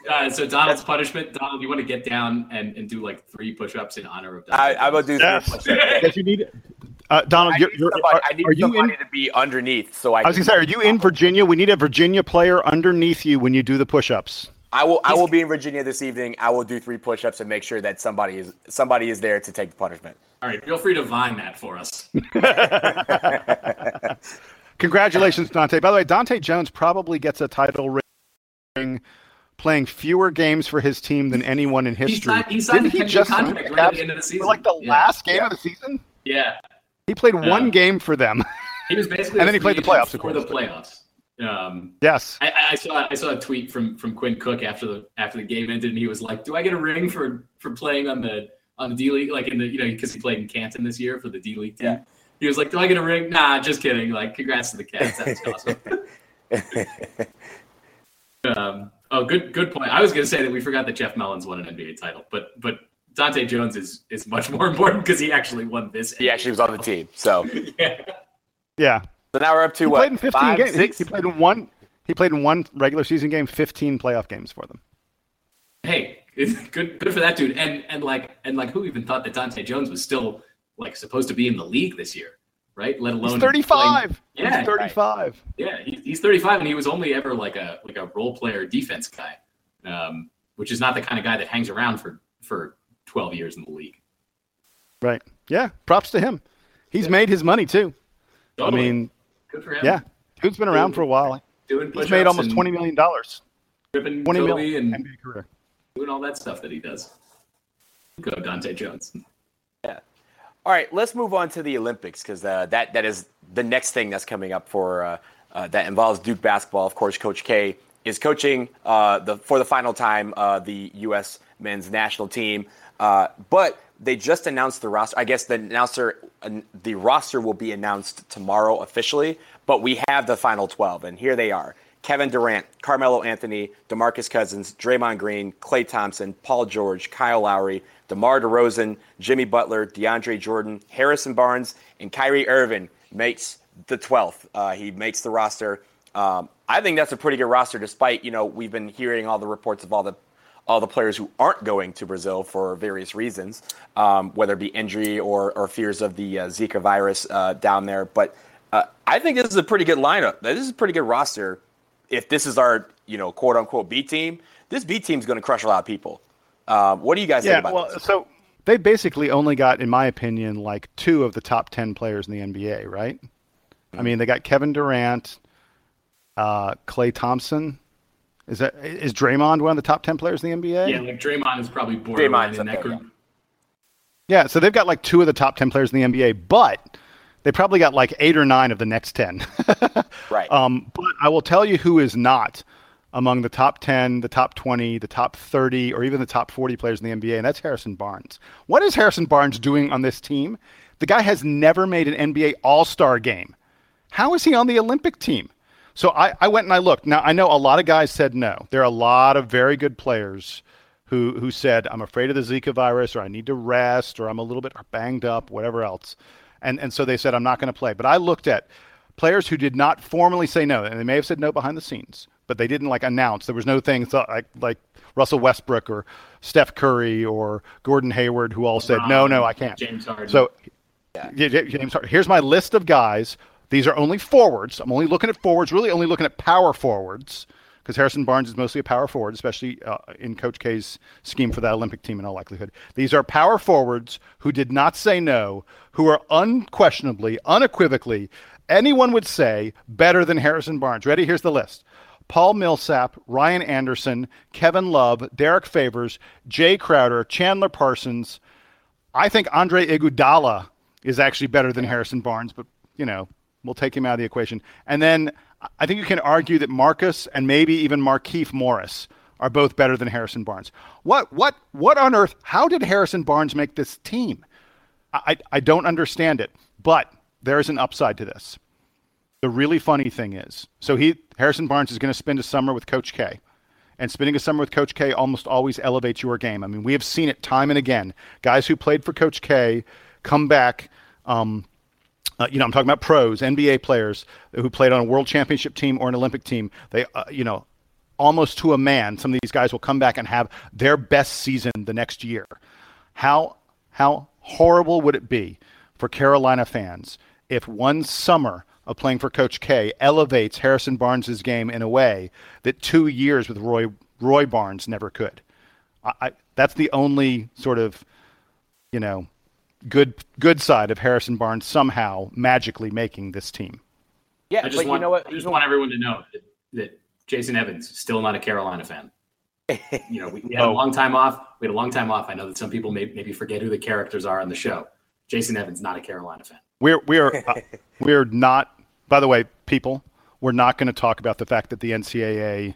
Uh, so Donald's punishment, Donald, you want to get down and, and do like three push-ups in honor of Donald. I, I will do three yes. push-ups. yes, you need uh, Donald, you're, you're, somebody, are, I need are you in, to be underneath. So I, I was going to say, are you in Virginia? We need a Virginia player underneath you when you do the push-ups. I will. I will be in Virginia this evening. I will do three push-ups and make sure that somebody is somebody is there to take the punishment. All right, feel free to vine that for us. Congratulations, Dahntay. By the way, Dahntay Jones probably gets a title ring playing fewer games for his team than anyone in history. He signed, he signed Didn't he just contract right at the end of the season. For like the yeah. last game yeah. of the season? Yeah. He played uh, one game for them. He was basically and then he played the playoffs Of for the playoffs. Um, yes, I, I, saw I saw a tweet from from Quinn Cook after the after the game ended, and he was like, "Do I get a ring for for playing on the on the D League, like in the you know because he played in Canton this year for the D League team?" Yeah. He was like, "Do I get a ring?" Nah, just kidding. Like, congrats to the Cavs. That's awesome. um, oh, good good point. I was going to say that we forgot that Jeff Mullins won an NBA title, but but Dahntay Jones is is much more important because he actually won this. He NBA actually was on the team, so yeah. Yeah. So now we're up to he what? Played in 15 five, games. Six? He played in one. He played in one regular season game, 15 playoff games for them. Hey, good, good for that dude. And and like and like, who even thought that Dahntay Jones was still like supposed to be in the league this year, right? Let alone he's 35. Playing, yeah, he's 35. Right. Yeah, he, he's 35, and he was only ever like a like a role player defense guy, um, which is not the kind of guy that hangs around for for 12 years in the league. Right. Yeah. Props to him. He's yeah. made his money too. Totally. I mean, good for him. Yeah, dude's been around doing, for a while. Doing he's made almost twenty million dollars. Twenty Kobe million and NBA career. doing all that stuff that he does. Go Dahntay Jones. Yeah. All right, let's move on to the Olympics because uh, that that is the next thing that's coming up for uh, uh, that involves Duke basketball. Of course, Coach K is coaching uh, the for the final time uh, the U.S. men's national team, uh, but they just announced the roster. I guess the announcer, the roster will be announced tomorrow officially, but we have the final 12, and here they are. Kevin Durant, Carmelo Anthony, DeMarcus Cousins, Draymond Green, Klay Thompson, Paul George, Kyle Lowry, DeMar DeRozan, Jimmy Butler, DeAndre Jordan, Harrison Barnes, and Kyrie Irving makes the 12th. Uh, he makes the roster. Um, I think that's a pretty good roster, despite, you know, we've been hearing all the reports of all the all the players who aren't going to Brazil for various reasons, um, whether it be injury or, or fears of the uh, Zika virus uh, down there. But uh, I think this is a pretty good lineup. This is a pretty good roster. If this is our, you know, quote unquote B team, this B team is going to crush a lot of people. Um, what do you guys yeah, think about well, this? So they basically only got, in my opinion, like two of the top 10 players in the NBA, right? Mm-hmm. I mean, they got Kevin Durant, uh, Klay Thompson, Is that is Draymond one of the top ten players in the NBA? Yeah, like Draymond is probably borderline in that group. Yeah, so they've got like two of the top ten players in the NBA, but they probably got like eight or nine of the next ten. right. Um, but I will tell you who is not among the top 10, the top 20, the top 30, or even the top 40 players in the NBA, and that's Harrison Barnes. What is Harrison Barnes doing on this team? The guy has never made an NBA All Star game. How is he on the Olympic team? So I, I went and I looked. Now, I know a lot of guys said no. There are a lot of very good players who, who said, I'm afraid of the Zika virus, or I need to rest, or I'm a little bit banged up, whatever else. And, and so they said, I'm not going to play. But I looked at players who did not formally say no, and they may have said no behind the scenes but they didn't like announce. There was no thing like like Russell Westbrook or Steph Curry or Gordon Hayward who all said no, no, I can't. James Harden. So, yeah. James Harden. Here's my list of guys. These are only forwards. I'm only looking at forwards. Really, only looking at power forwards because Harrison Barnes is mostly a power forward, especially uh, in Coach K's scheme for that Olympic team in all likelihood. These are power forwards who did not say no, who are unquestionably, unequivocally, anyone would say better than Harrison Barnes. Ready? Here's the list. Paul Millsap, Ryan Anderson, Kevin Love, Derrick Favors, Jae Crowder, Chandler Parsons. I think Andre Iguodala is actually better than Harrison Barnes, but you know we'll take him out of the equation. And then I think you can argue that Marcus and maybe even Markieff Morris are both better than Harrison Barnes. What what what on earth? How did Harrison Barnes make this team? I I don't understand it, but there is an upside to this. The really funny thing is, so he Harrison Barnes is going to spend a summer with Coach K. And spending a summer with Coach K almost always elevates your game. I mean, we have seen it time and again. Guys who played for Coach K come back. Um, uh, you know, I'm talking about pros, NBA players who played on a world championship team or an Olympic team. They, uh, you know, almost to a man, some of these guys will come back and have their best season the next year. How how horrible would it be for Carolina fans if one summer of playing for Coach K elevates Harrison Barnes' game in a way that two years with Roy Roy Barnes never could. I, I, that's the only sort of, you know, good good side of Harrison Barnes somehow magically making this team. Yeah, I just but want, you know what? I just want everyone to know that, that Jason Evans still not a Carolina fan. you know, we, we had a Oh. long time off. We had a long time off. I know that some people may maybe forget who the characters are on the show. Jason Evans not a Carolina fan. We're we're uh, we're not. By the way, people, we're not going to talk about the fact that the NCAA.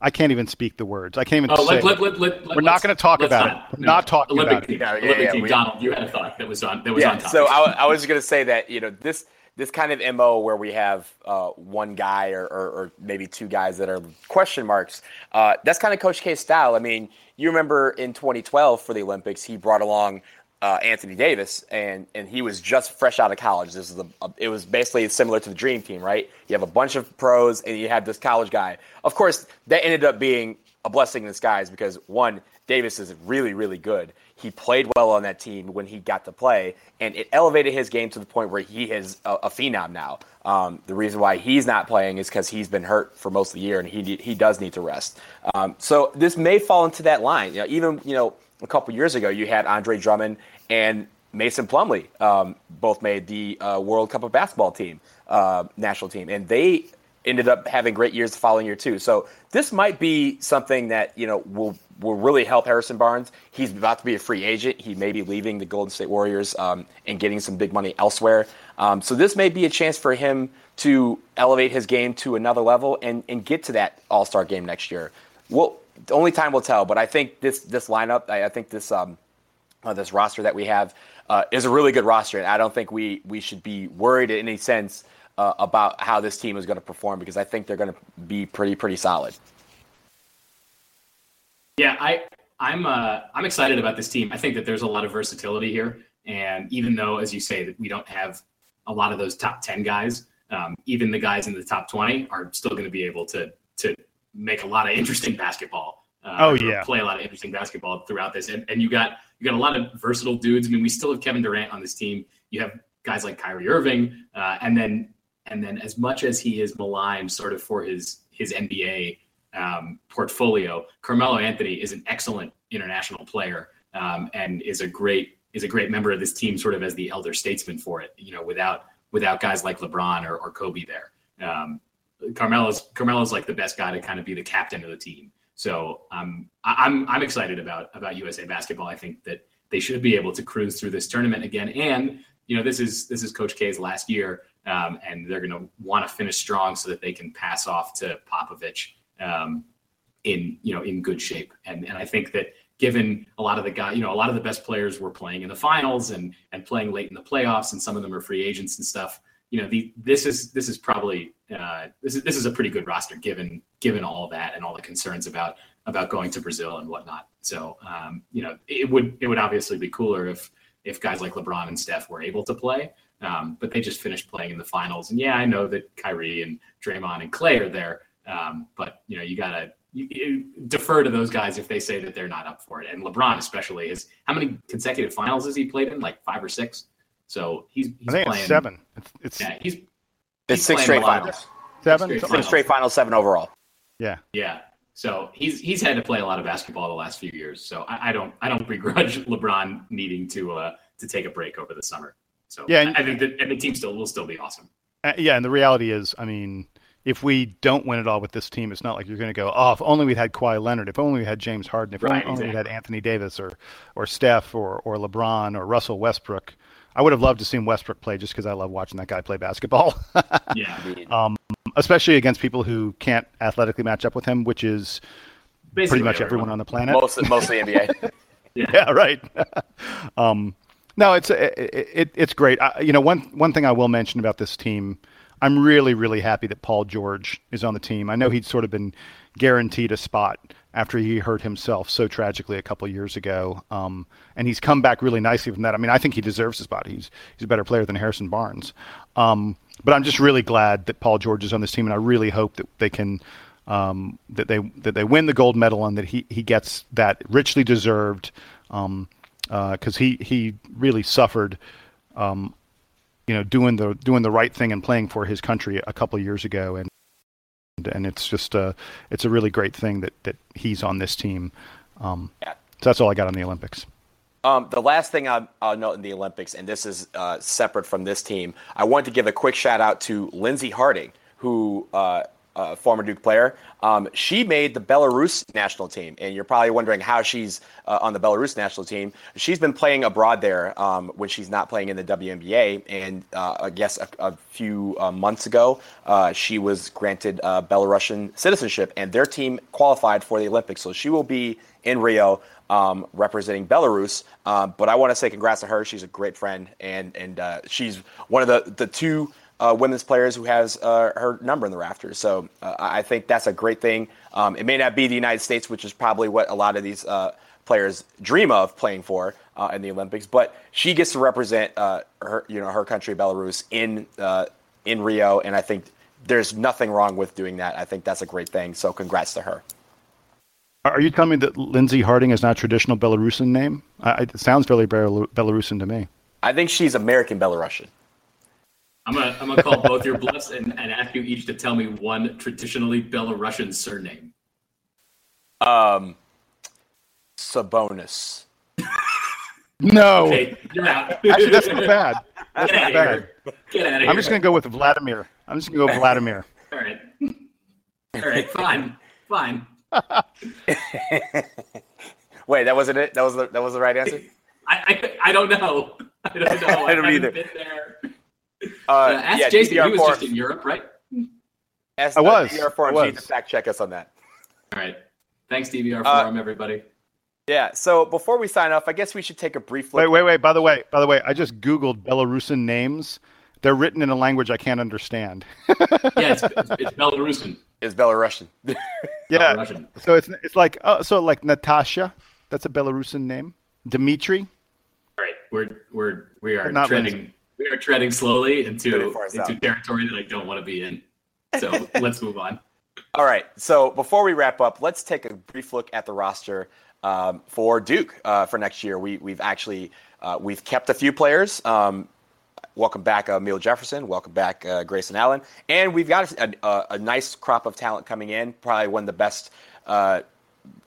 I can't even speak the words. I can't even Oh, say. let, let, let, let, let, we're not going to talk about not. it. No. not talking Olympic about team. it. Yeah, yeah, Olympic yeah, team. we- Donald, you had a thought that was on that was yeah, on top. so I, I was going to say that you know this this kind of mo where we have uh, one guy or, or, or maybe two guys that are question marks. Uh, that's kind of Coach K's style. I mean, you remember in 2012 for the Olympics, he brought along uh, Anthony Davis, and and he was just fresh out of college. This is a, a it was basically similar to the Dream Team, right? You have a bunch of pros, and you have this college guy. Of course, that ended up being a blessing in disguise because one, Davis is really, really good. He played well on that team when he got to play, and it elevated his game to the point where he is a, a phenom now. Um, the reason why he's not playing is because he's been hurt for most of the year, and he he does need to rest. Um, so this may fall into that line. You know, even you know a couple years ago, you had Andre Drummond and Mason Plumlee um, both made the uh, World Cup of Basketball team, uh, national team, and they ended up having great years the following year too. So this might be something that you know will will really help Harrison Barnes. He's about to be a free agent. He may be leaving the Golden State Warriors um, and getting some big money elsewhere. Um, so this may be a chance for him to elevate his game to another level and, and get to that All Star game next year. Well, only time will tell. But I think this this lineup, I, I think this um, uh, this roster that we have uh, is a really good roster, and I don't think we we should be worried in any sense uh, about how this team is going to perform because I think they're going to be pretty pretty solid. Yeah, I I'm uh, I'm excited about this team. I think that there's a lot of versatility here, and even though, as you say, that we don't have a lot of those top ten guys, um, even the guys in the top twenty are still going to be able to to make a lot of interesting basketball. Uh, Oh, yeah. play a lot of interesting basketball throughout this, and, and you got you got a lot of versatile dudes. I mean, we still have Kevin Durant on this team. You have guys like Kyrie Irving, uh, and then and then as much as he is maligned, sort of for his his NBA um, portfolio, Carmelo Anthony is an excellent international player um, and is a great is a great member of this team, sort of as the elder statesman for it. You know, without without guys like LeBron or, or Kobe there. Um, Carmelo's Carmelo's like the best guy to kind of be the captain of the team. So um, I'm I'm excited about about USA basketball. I think that they should be able to cruise through this tournament again. And you know, this is this is Coach K's last year, um, and they're going to want to finish strong so that they can pass off to Popovich um, in you know in good shape. And and I think that given a lot of the guy, you know, a lot of the best players were playing in the finals and and playing late in the playoffs, and some of them are free agents and stuff. You know, the this is this is probably uh, this is this is a pretty good roster given given all that and all the concerns about about going to Brazil and whatnot. So um, you know, it would it would obviously be cooler if if guys like LeBron and Steph were able to play. Um, but they just finished playing in the finals. And yeah, I know that Kyrie and Draymond and Klay are there. Um, but you know, you gotta you, you defer to those guys if they say that they're not up for it. And LeBron especially is how many consecutive finals has he played in? Like five or six. So he's, he's I think playing it's seven. It's, it's yeah, he's It's he's six straight a finals. seven. straight something Six straight finals, seven overall. Yeah. Yeah. So he's he's had to play a lot of basketball the last few years. So I, I don't I don't begrudge LeBron needing to uh to take a break over the summer. So Yeah, I, and- I think that and the team still will still be awesome. Uh, yeah, and the reality is, I mean, if we don't win it all with this team, it's not like you're going to go, oh, if only we'd had Kawhi Leonard, if only we had James Harden, if Right, only we had. Anthony Davis or or Steph or or LeBron or Russell Westbrook. I would have loved to see Westbrook play just because I love watching that guy play basketball. Yeah. um, especially against people who can't athletically match up with him, which is pretty much everyone on the planet. Most mostly NBA. yeah, right. um, no, it's it, it, it's great. I, you know, one one thing I will mention about this team, I'm really really happy that Paul George is on the team. I know he'd sort of been guaranteed a spot after he hurt himself so tragically a couple years ago, um, and he's come back really nicely from that. I mean, I think he deserves his spot. He's he's a better player than Harrison Barnes. Um, but I'm just really glad that Paul George is on this team, and I really hope that they can um, that they that they win the gold medal and that he, he gets that richly deserved um, because he he really suffered um, you know doing the doing the right thing and playing for his country a couple years ago and and it's just a it's a really great thing that that he's on this team um, Yeah. so that's all I got on the Olympics. Um, the last thing I'll, I'll note in the Olympics, and this is uh, separate from this team, I want to give a quick shout out to Lindsey Harding, who uh, uh, former Duke player. Um, she made the Belarus national team, and you're probably wondering how she's uh, on the Belarus national team. She's been playing abroad there um, when she's not playing in the WNBA, and uh, I guess a, a few uh, months ago, uh, she was granted uh, Belarusian citizenship, and their team qualified for the Olympics. So she will be in Rio um, representing Belarus. But I want to say congrats to her. She's a great friend, and and she's one of the the two uh, women's players who has uh, her number in the rafters. So uh, I think that's a great thing. Um, it may not be the United States, which is probably what a lot of these uh, players dream of playing for uh, in the Olympics, but she gets to represent uh, her you know her country, Belarus, in uh, in Rio, and I think. There's nothing wrong with doing that. I think that's a great thing. So, congrats to her. Are you telling me that Lindsey Harding is not a traditional Belarusian name? I, it sounds very Belarusian to me. I think she's American Belarusian. I'm gonna I'm gonna call both your bluffs and, and ask you each to tell me one traditionally Belarusian surname. Um, Sabonis. No. Okay, you're out. Actually, that's not bad. That's Get not bad. here. Get out of here. I'm just going to go with Vladimir. I'm just going to go with Vladimir. All right. All right. Fine. Fine. Wait, that wasn't it. That was the that was the right answer. I, I, I don't know. I don't know. I don't haven't either. Been there. Uh, Uh, ask yeah, Jason. DBR He was just in Europe, right? Ask, I uh, was. DBR I forums need to fact check us on that. All right. Thanks, DBR Uh, forum, everybody. Yeah. So before we sign off, I guess we should take a brief look. Wait, wait, wait. By the way, by the way, I just Googled Belarusian names. They're written in a language I can't understand. Yeah, it's, it's, it's Belarusian. Is Belarusian. yeah. Belarusian. So it's it's like oh, so like Natasha. That's a Belarusian name. Dimitri. All right. We're we're we are But not treading Lindsay. We are treading slowly into into territory that I don't want to be in. So let's move on. All right. So before we wrap up, let's take a brief look at the roster um, for Duke uh, for next year. We we've actually uh, we've kept a few players. Um, welcome back, uh, Amile Jefferson. Welcome back, uh, Grayson Allen. And we've got a, a, a nice crop of talent coming in. Probably one of the best uh,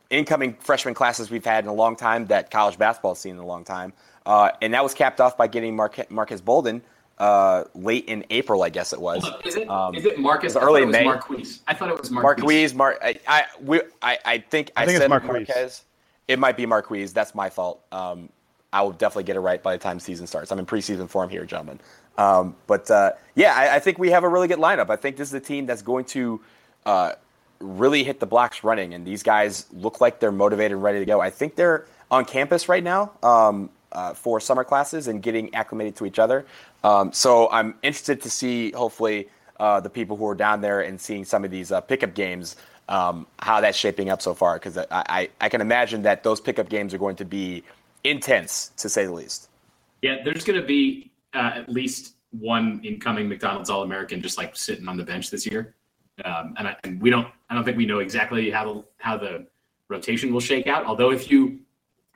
incoming freshman classes we've had in a long time that college basketball has seen in a long time. Uh, and that was capped off by getting Marque- Marquez Bolden uh, late in April, I guess it was. Is it, um, is it Marcus? early May. Marquise. I thought it was Marquise. Marquise. Mar- I, I, we, I, I think I, I think said it's Marquise. Marquez. It might be Marquise. That's my fault. Um, I will definitely get it right by the time season starts. I'm in preseason form here, gentlemen. Um, but uh, yeah, I, I, think we have a really good lineup. I think this is a team that's going to uh, really hit the blocks running, and these guys look like they're motivated and ready to go. I think they're on campus right now um, uh, for summer classes and getting acclimated to each other. Um, so I'm interested to see, hopefully, uh, the people who are down there and seeing some of these uh, pickup games, um, how that's shaping up so far. Because I, I, I can imagine that those pickup games are going to be intense, to say the least. Yeah, there's going to be uh, at least one incoming McDonald's All American just like sitting on the bench this year. Um, and, I, and, we don't, I don't think we know exactly how the, how the rotation will shake out. Although if you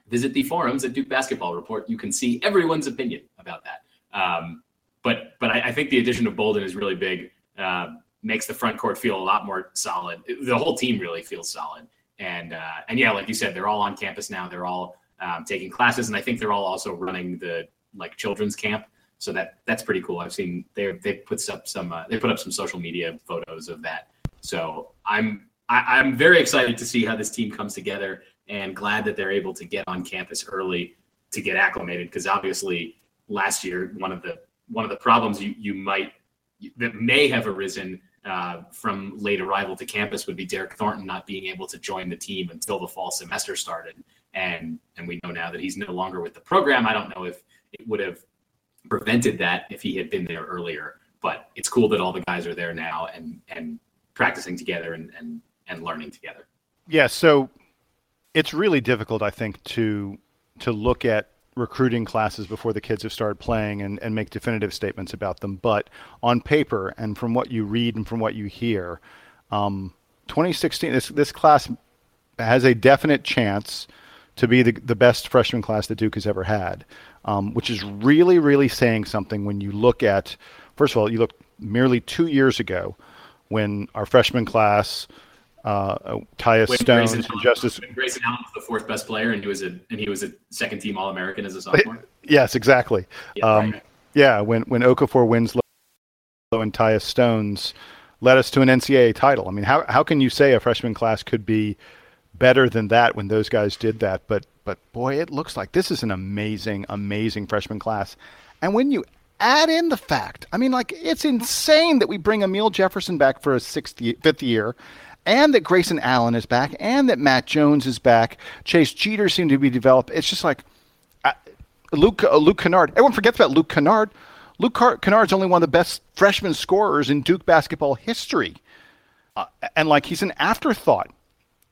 visit the forums at Duke Basketball Report, you can see everyone's opinion about that. Um, but but I, I, think the addition of Bolden is really big. Uh, makes the front court feel a lot more solid. The whole team really feels solid. And uh, and yeah, like you said, they're all on campus now. They're all um, taking classes, and I think they're all also running the like children's camp. So that that's pretty cool. I've seen they they put up some uh, they put up some social media photos of that. So I'm I, am i am very excited to see how this team comes together, and glad that they're able to get on campus early to get acclimated because obviously last year, one of the one of the problems you you might that may have arisen uh, from late arrival to campus would be Derryck Thornton not being able to join the team until the fall semester started, and and we know now that he's no longer with the program. I don't know if it would have prevented that if he had been there earlier, but it's cool that all the guys are there now and and practicing together and and and learning together. Yeah, so it's really difficult, I think, to to look at recruiting classes before the kids have started playing and, and make definitive statements about them. But on paper and from what you read and from what you hear, um, 2016, this, this class has a definite chance to be the, the best freshman class that Duke has ever had, um, which is really, really saying something when you look at, first of all, you look merely two years ago when our freshman class – uh, Tyus when Stones Grayson and Justise. Grayson Allen was the fourth best player, and he was a and he was a second team All American as a sophomore. Yes, exactly. Yeah, um, right. yeah when when Okafor Winslow and Tyus Jones led us to an NCAA title. I mean, how how can you say a freshman class could be better than that when those guys did that? But but boy, it looks like this is an amazing, amazing freshman class. And when you add in the fact, I mean, like it's insane that we bring Amile Jefferson back for a sixth, fifth year, and that Grayson Allen is back, and that Matt Jones is back. Chase Jeter seemed to be developed. It's just like Luke uh, Luke Kennard. Everyone forgets about Luke Kennard. Luke Car- Kennard's only one of the best freshman scorers in Duke basketball history, uh, and like he's an afterthought.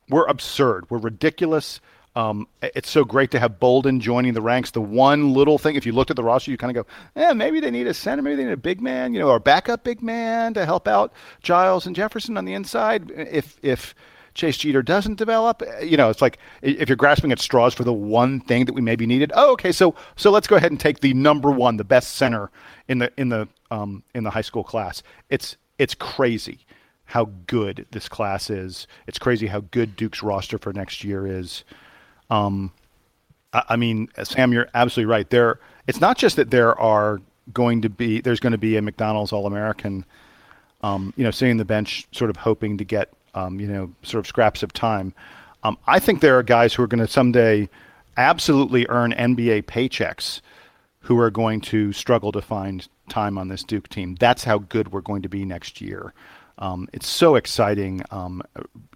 We're absurd. We're ridiculous. Um, it's so great to have Bolden joining the ranks. The one little thing, if you looked at the roster, you kind of go, "Yeah, maybe they need a center, maybe they need a big man, you know, or backup big man to help out Giles and Jefferson on the inside. If if Chase Jeter doesn't develop, you know, it's like if you're grasping at straws for the one thing that we maybe needed. Oh, okay, so so let's go ahead and take the number one, the best center in the in the um, in the high school class. It's it's crazy how good this class is. It's crazy how good Duke's roster for next year is. Um, I, I mean, Sam, you're absolutely right. There, it's not just that there are going to be there's going to be a McDonald's All American, um, you know, sitting on the bench, sort of hoping to get um, you know sort of scraps of time. Um, I think there are guys who are going to someday absolutely earn NBA paychecks who are going to struggle to find time on this Duke team. That's how good we're going to be next year. Um, it's so exciting, um,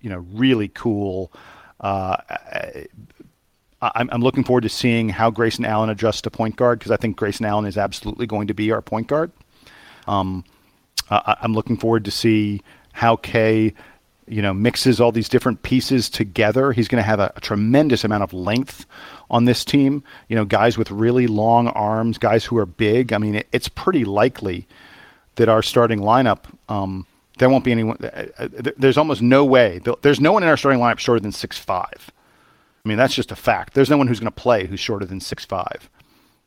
you know, really cool. Uh, I'm, I'm looking forward to seeing how Grayson Allen adjusts to point guard because I think Grayson Allen is absolutely going to be our point guard. Um, I, I'm looking forward to see how Kay, you know, mixes all these different pieces together. He's going to have a, a, tremendous amount of length on this team. You know, guys with really long arms, guys who are big. I mean, it, it's pretty likely that our starting lineup. Um, there won't be anyone. Uh, uh there's almost no way. There's no one in our starting lineup shorter than six five. I mean, that's just a fact. There's no one who's going to play who's shorter than six five.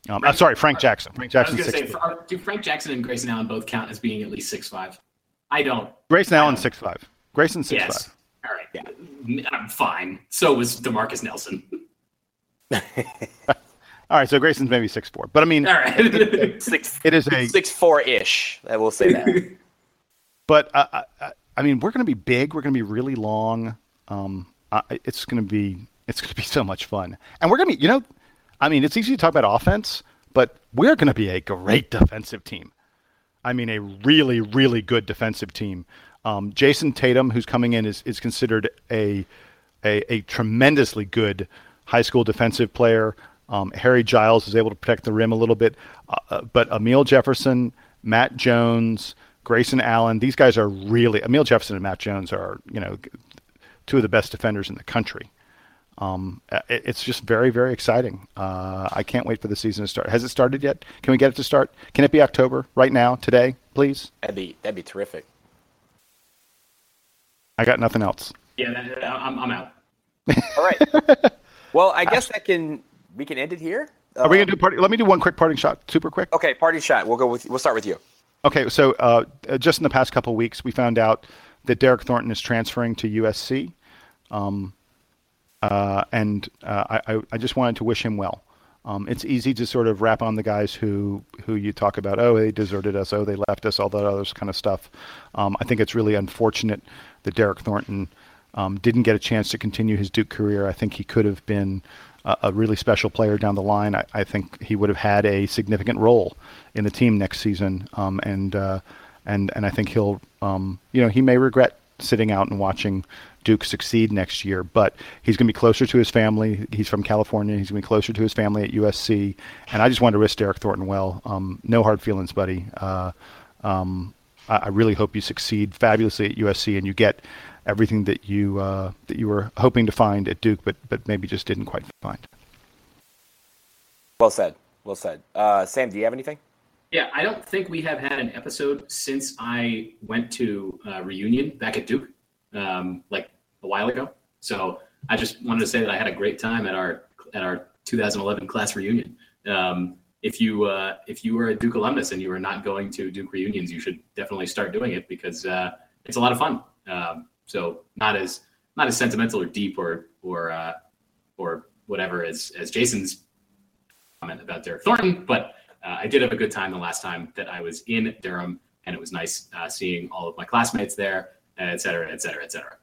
Um, I'm sorry, Frank Jackson. Frank Jackson. I was going to say, do Frank Jackson and Grayson Allen both count as being at least six five? I don't. Grayson Allen six five. Grayson six yes. five. All right. Yeah. I'm fine. So was Demarcus Nelson. All right, so Grayson's maybe six four, but I mean, All right. six. it is a six four ish. I will say that. but uh, I, I, I mean, we're going to be big. We're going to be really long. Um, I, it's going to be it's going to be so much fun, and we're going to be, you know, I mean, it's easy to talk about offense, but we're going to be a great defensive team. I mean, a really, really good defensive team. Um, Jayson Tatum, who's coming in, is is considered a a, a tremendously good high school defensive player. Um, Harry Giles is able to protect the rim a little bit, uh, uh, but Amile Jefferson, Matt Jones, Grayson Allen, these guys are really Amile Jefferson and Matt Jones are you know two of the best defenders in the country. Um, it, it's just very very exciting. Uh, I can't wait for the season to start. Has it started yet? Can we get it to start? Can it be October right now today, please? That'd be that'd be terrific. I got nothing else. Yeah, that, I'm, I'm out. All right. well, I guess that can we can end it here. Are we gonna do party? Let me do one quick parting shot, super quick. Okay, party shot. We'll go with. We'll start with you. Okay, so uh, just in the past couple weeks, we found out that Derryck Thornton is transferring to USC, um, uh, and uh, I, I just wanted to wish him well. Um, it's easy to sort of wrap on the guys who who you talk about. Oh, they deserted us. Oh, they left us. All that other kind of stuff. Um, I think it's really unfortunate that Derryck Thornton um, didn't get a chance to continue his Duke career. I think he could have been a, really special player down the line. I, I, think he would have had a significant role in the team next season. Um, and uh, and and I think he'll um, you know he may regret sitting out and watching Duke succeed next year, but he's going to be closer to his family. He's from California. He's going to be closer to his family at USC. And I just wanted to wish Derryck Thornton well. Um, no hard feelings, buddy. Uh, um, I, I, really hope you succeed fabulously at USC and you get everything that you uh, that you were hoping to find at Duke, but but maybe just didn't quite find. Well said. Well said. Uh, Sam, do you have anything? Yeah, I don't think we have had an episode since I went to uh, reunion back at Duke, um, like a while ago. So I just wanted to say that I had a great time at our at our 2011 class reunion. Um, if you uh, if you were a Duke alumnus and you were not going to Duke reunions, you should definitely start doing it because uh, it's a lot of fun. Um, so not as not as sentimental or deep or or uh, or whatever as as Jason's comment about Derryck Thornton, but uh, I did have a good time the last time that I was in Durham, and it was nice uh, seeing all of my classmates there, et cetera, et cetera, et cetera.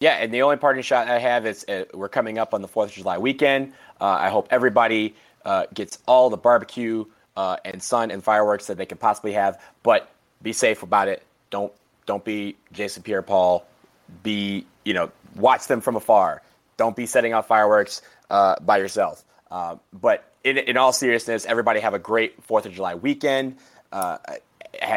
Yeah, and the only parting shot I have is uh, we're coming up on the Fourth of July weekend. Uh, I hope everybody uh, gets all the barbecue uh, and sun and fireworks that they can possibly have, but be safe about it. Don't don't be Jason Pierre-Paul. Be you know watch them from afar. Don't be setting off fireworks uh, by yourself. Uh, but in, in all seriousness, everybody have a great Fourth of July weekend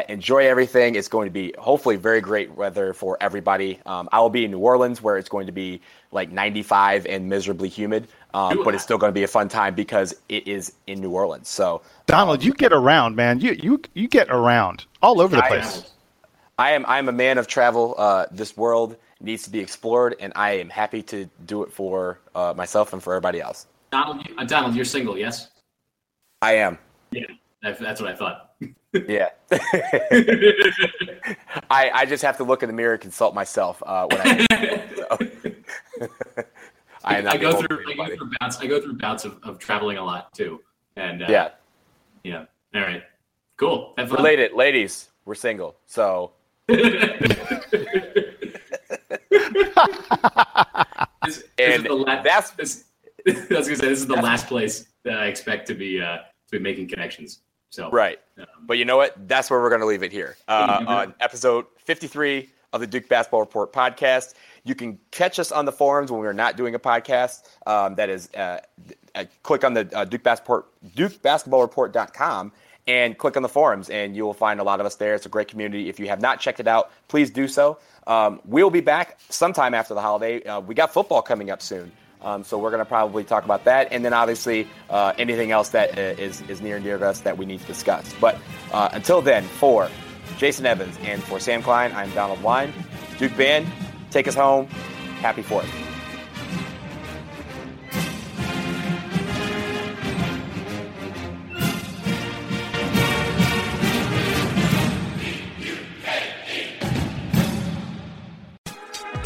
enjoy everything. It's going to be hopefully very great weather for everybody. Um, I will be in New Orleans where it's going to be like 95 and miserably humid, um, but it's still going to be a fun time because it is in New Orleans. So Donald, you get around, man. You you you get around all over the place. I am I am a man of travel. Uh, this world needs to be explored, and I am happy to do it for uh, myself and for everybody else. Donald, uh, Donald, you're single, yes? I am. Yeah, that's what I thought. Yeah. I I just have to look in the mirror and consult myself uh, when I. I, I go through I go through bouts I go through bouts of, of traveling a lot too, and uh, yeah, yeah. All right, cool. Related, ladies, we're single, so. This, this and la- that's this, I was gonna say this is the last place that I expect to be uh, to be making connections. So right, um, but you know what? That's where we're going to leave it here uh, on episode 53 of the Duke Basketball Report podcast. You can catch us on the forums when we're not doing a podcast. Um, that is, uh, uh, click on the uh, Duke Basketball DukeBasketballReport.com and click on the forums, and you will find a lot of us there. It's a great community. If you have not checked it out, please do so. Um, we'll be back sometime after the holiday. Uh, we got football coming up soon. Um, so we're going to probably talk about that, and then obviously uh, anything else that uh, is is near and dear to us that we need to discuss. But uh, until then, for Jason Evans and for Sam Klein, I'm Donald Wine. Duke Band, take us home. Happy Fourth.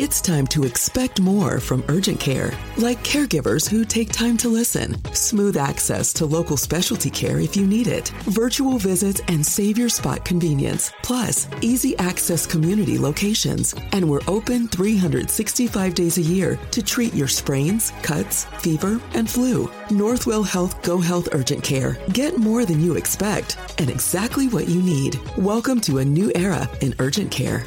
It's time to expect more from urgent care, like caregivers who take time to listen, smooth access to local specialty care if you need it, virtual visits and save your spot convenience, plus easy access community locations. And we're open 365 days a year to treat your sprains, cuts, fever, and flu. Northwell Health Go Health Urgent Care. Get more than you expect and exactly what you need. Welcome to a new era in urgent care.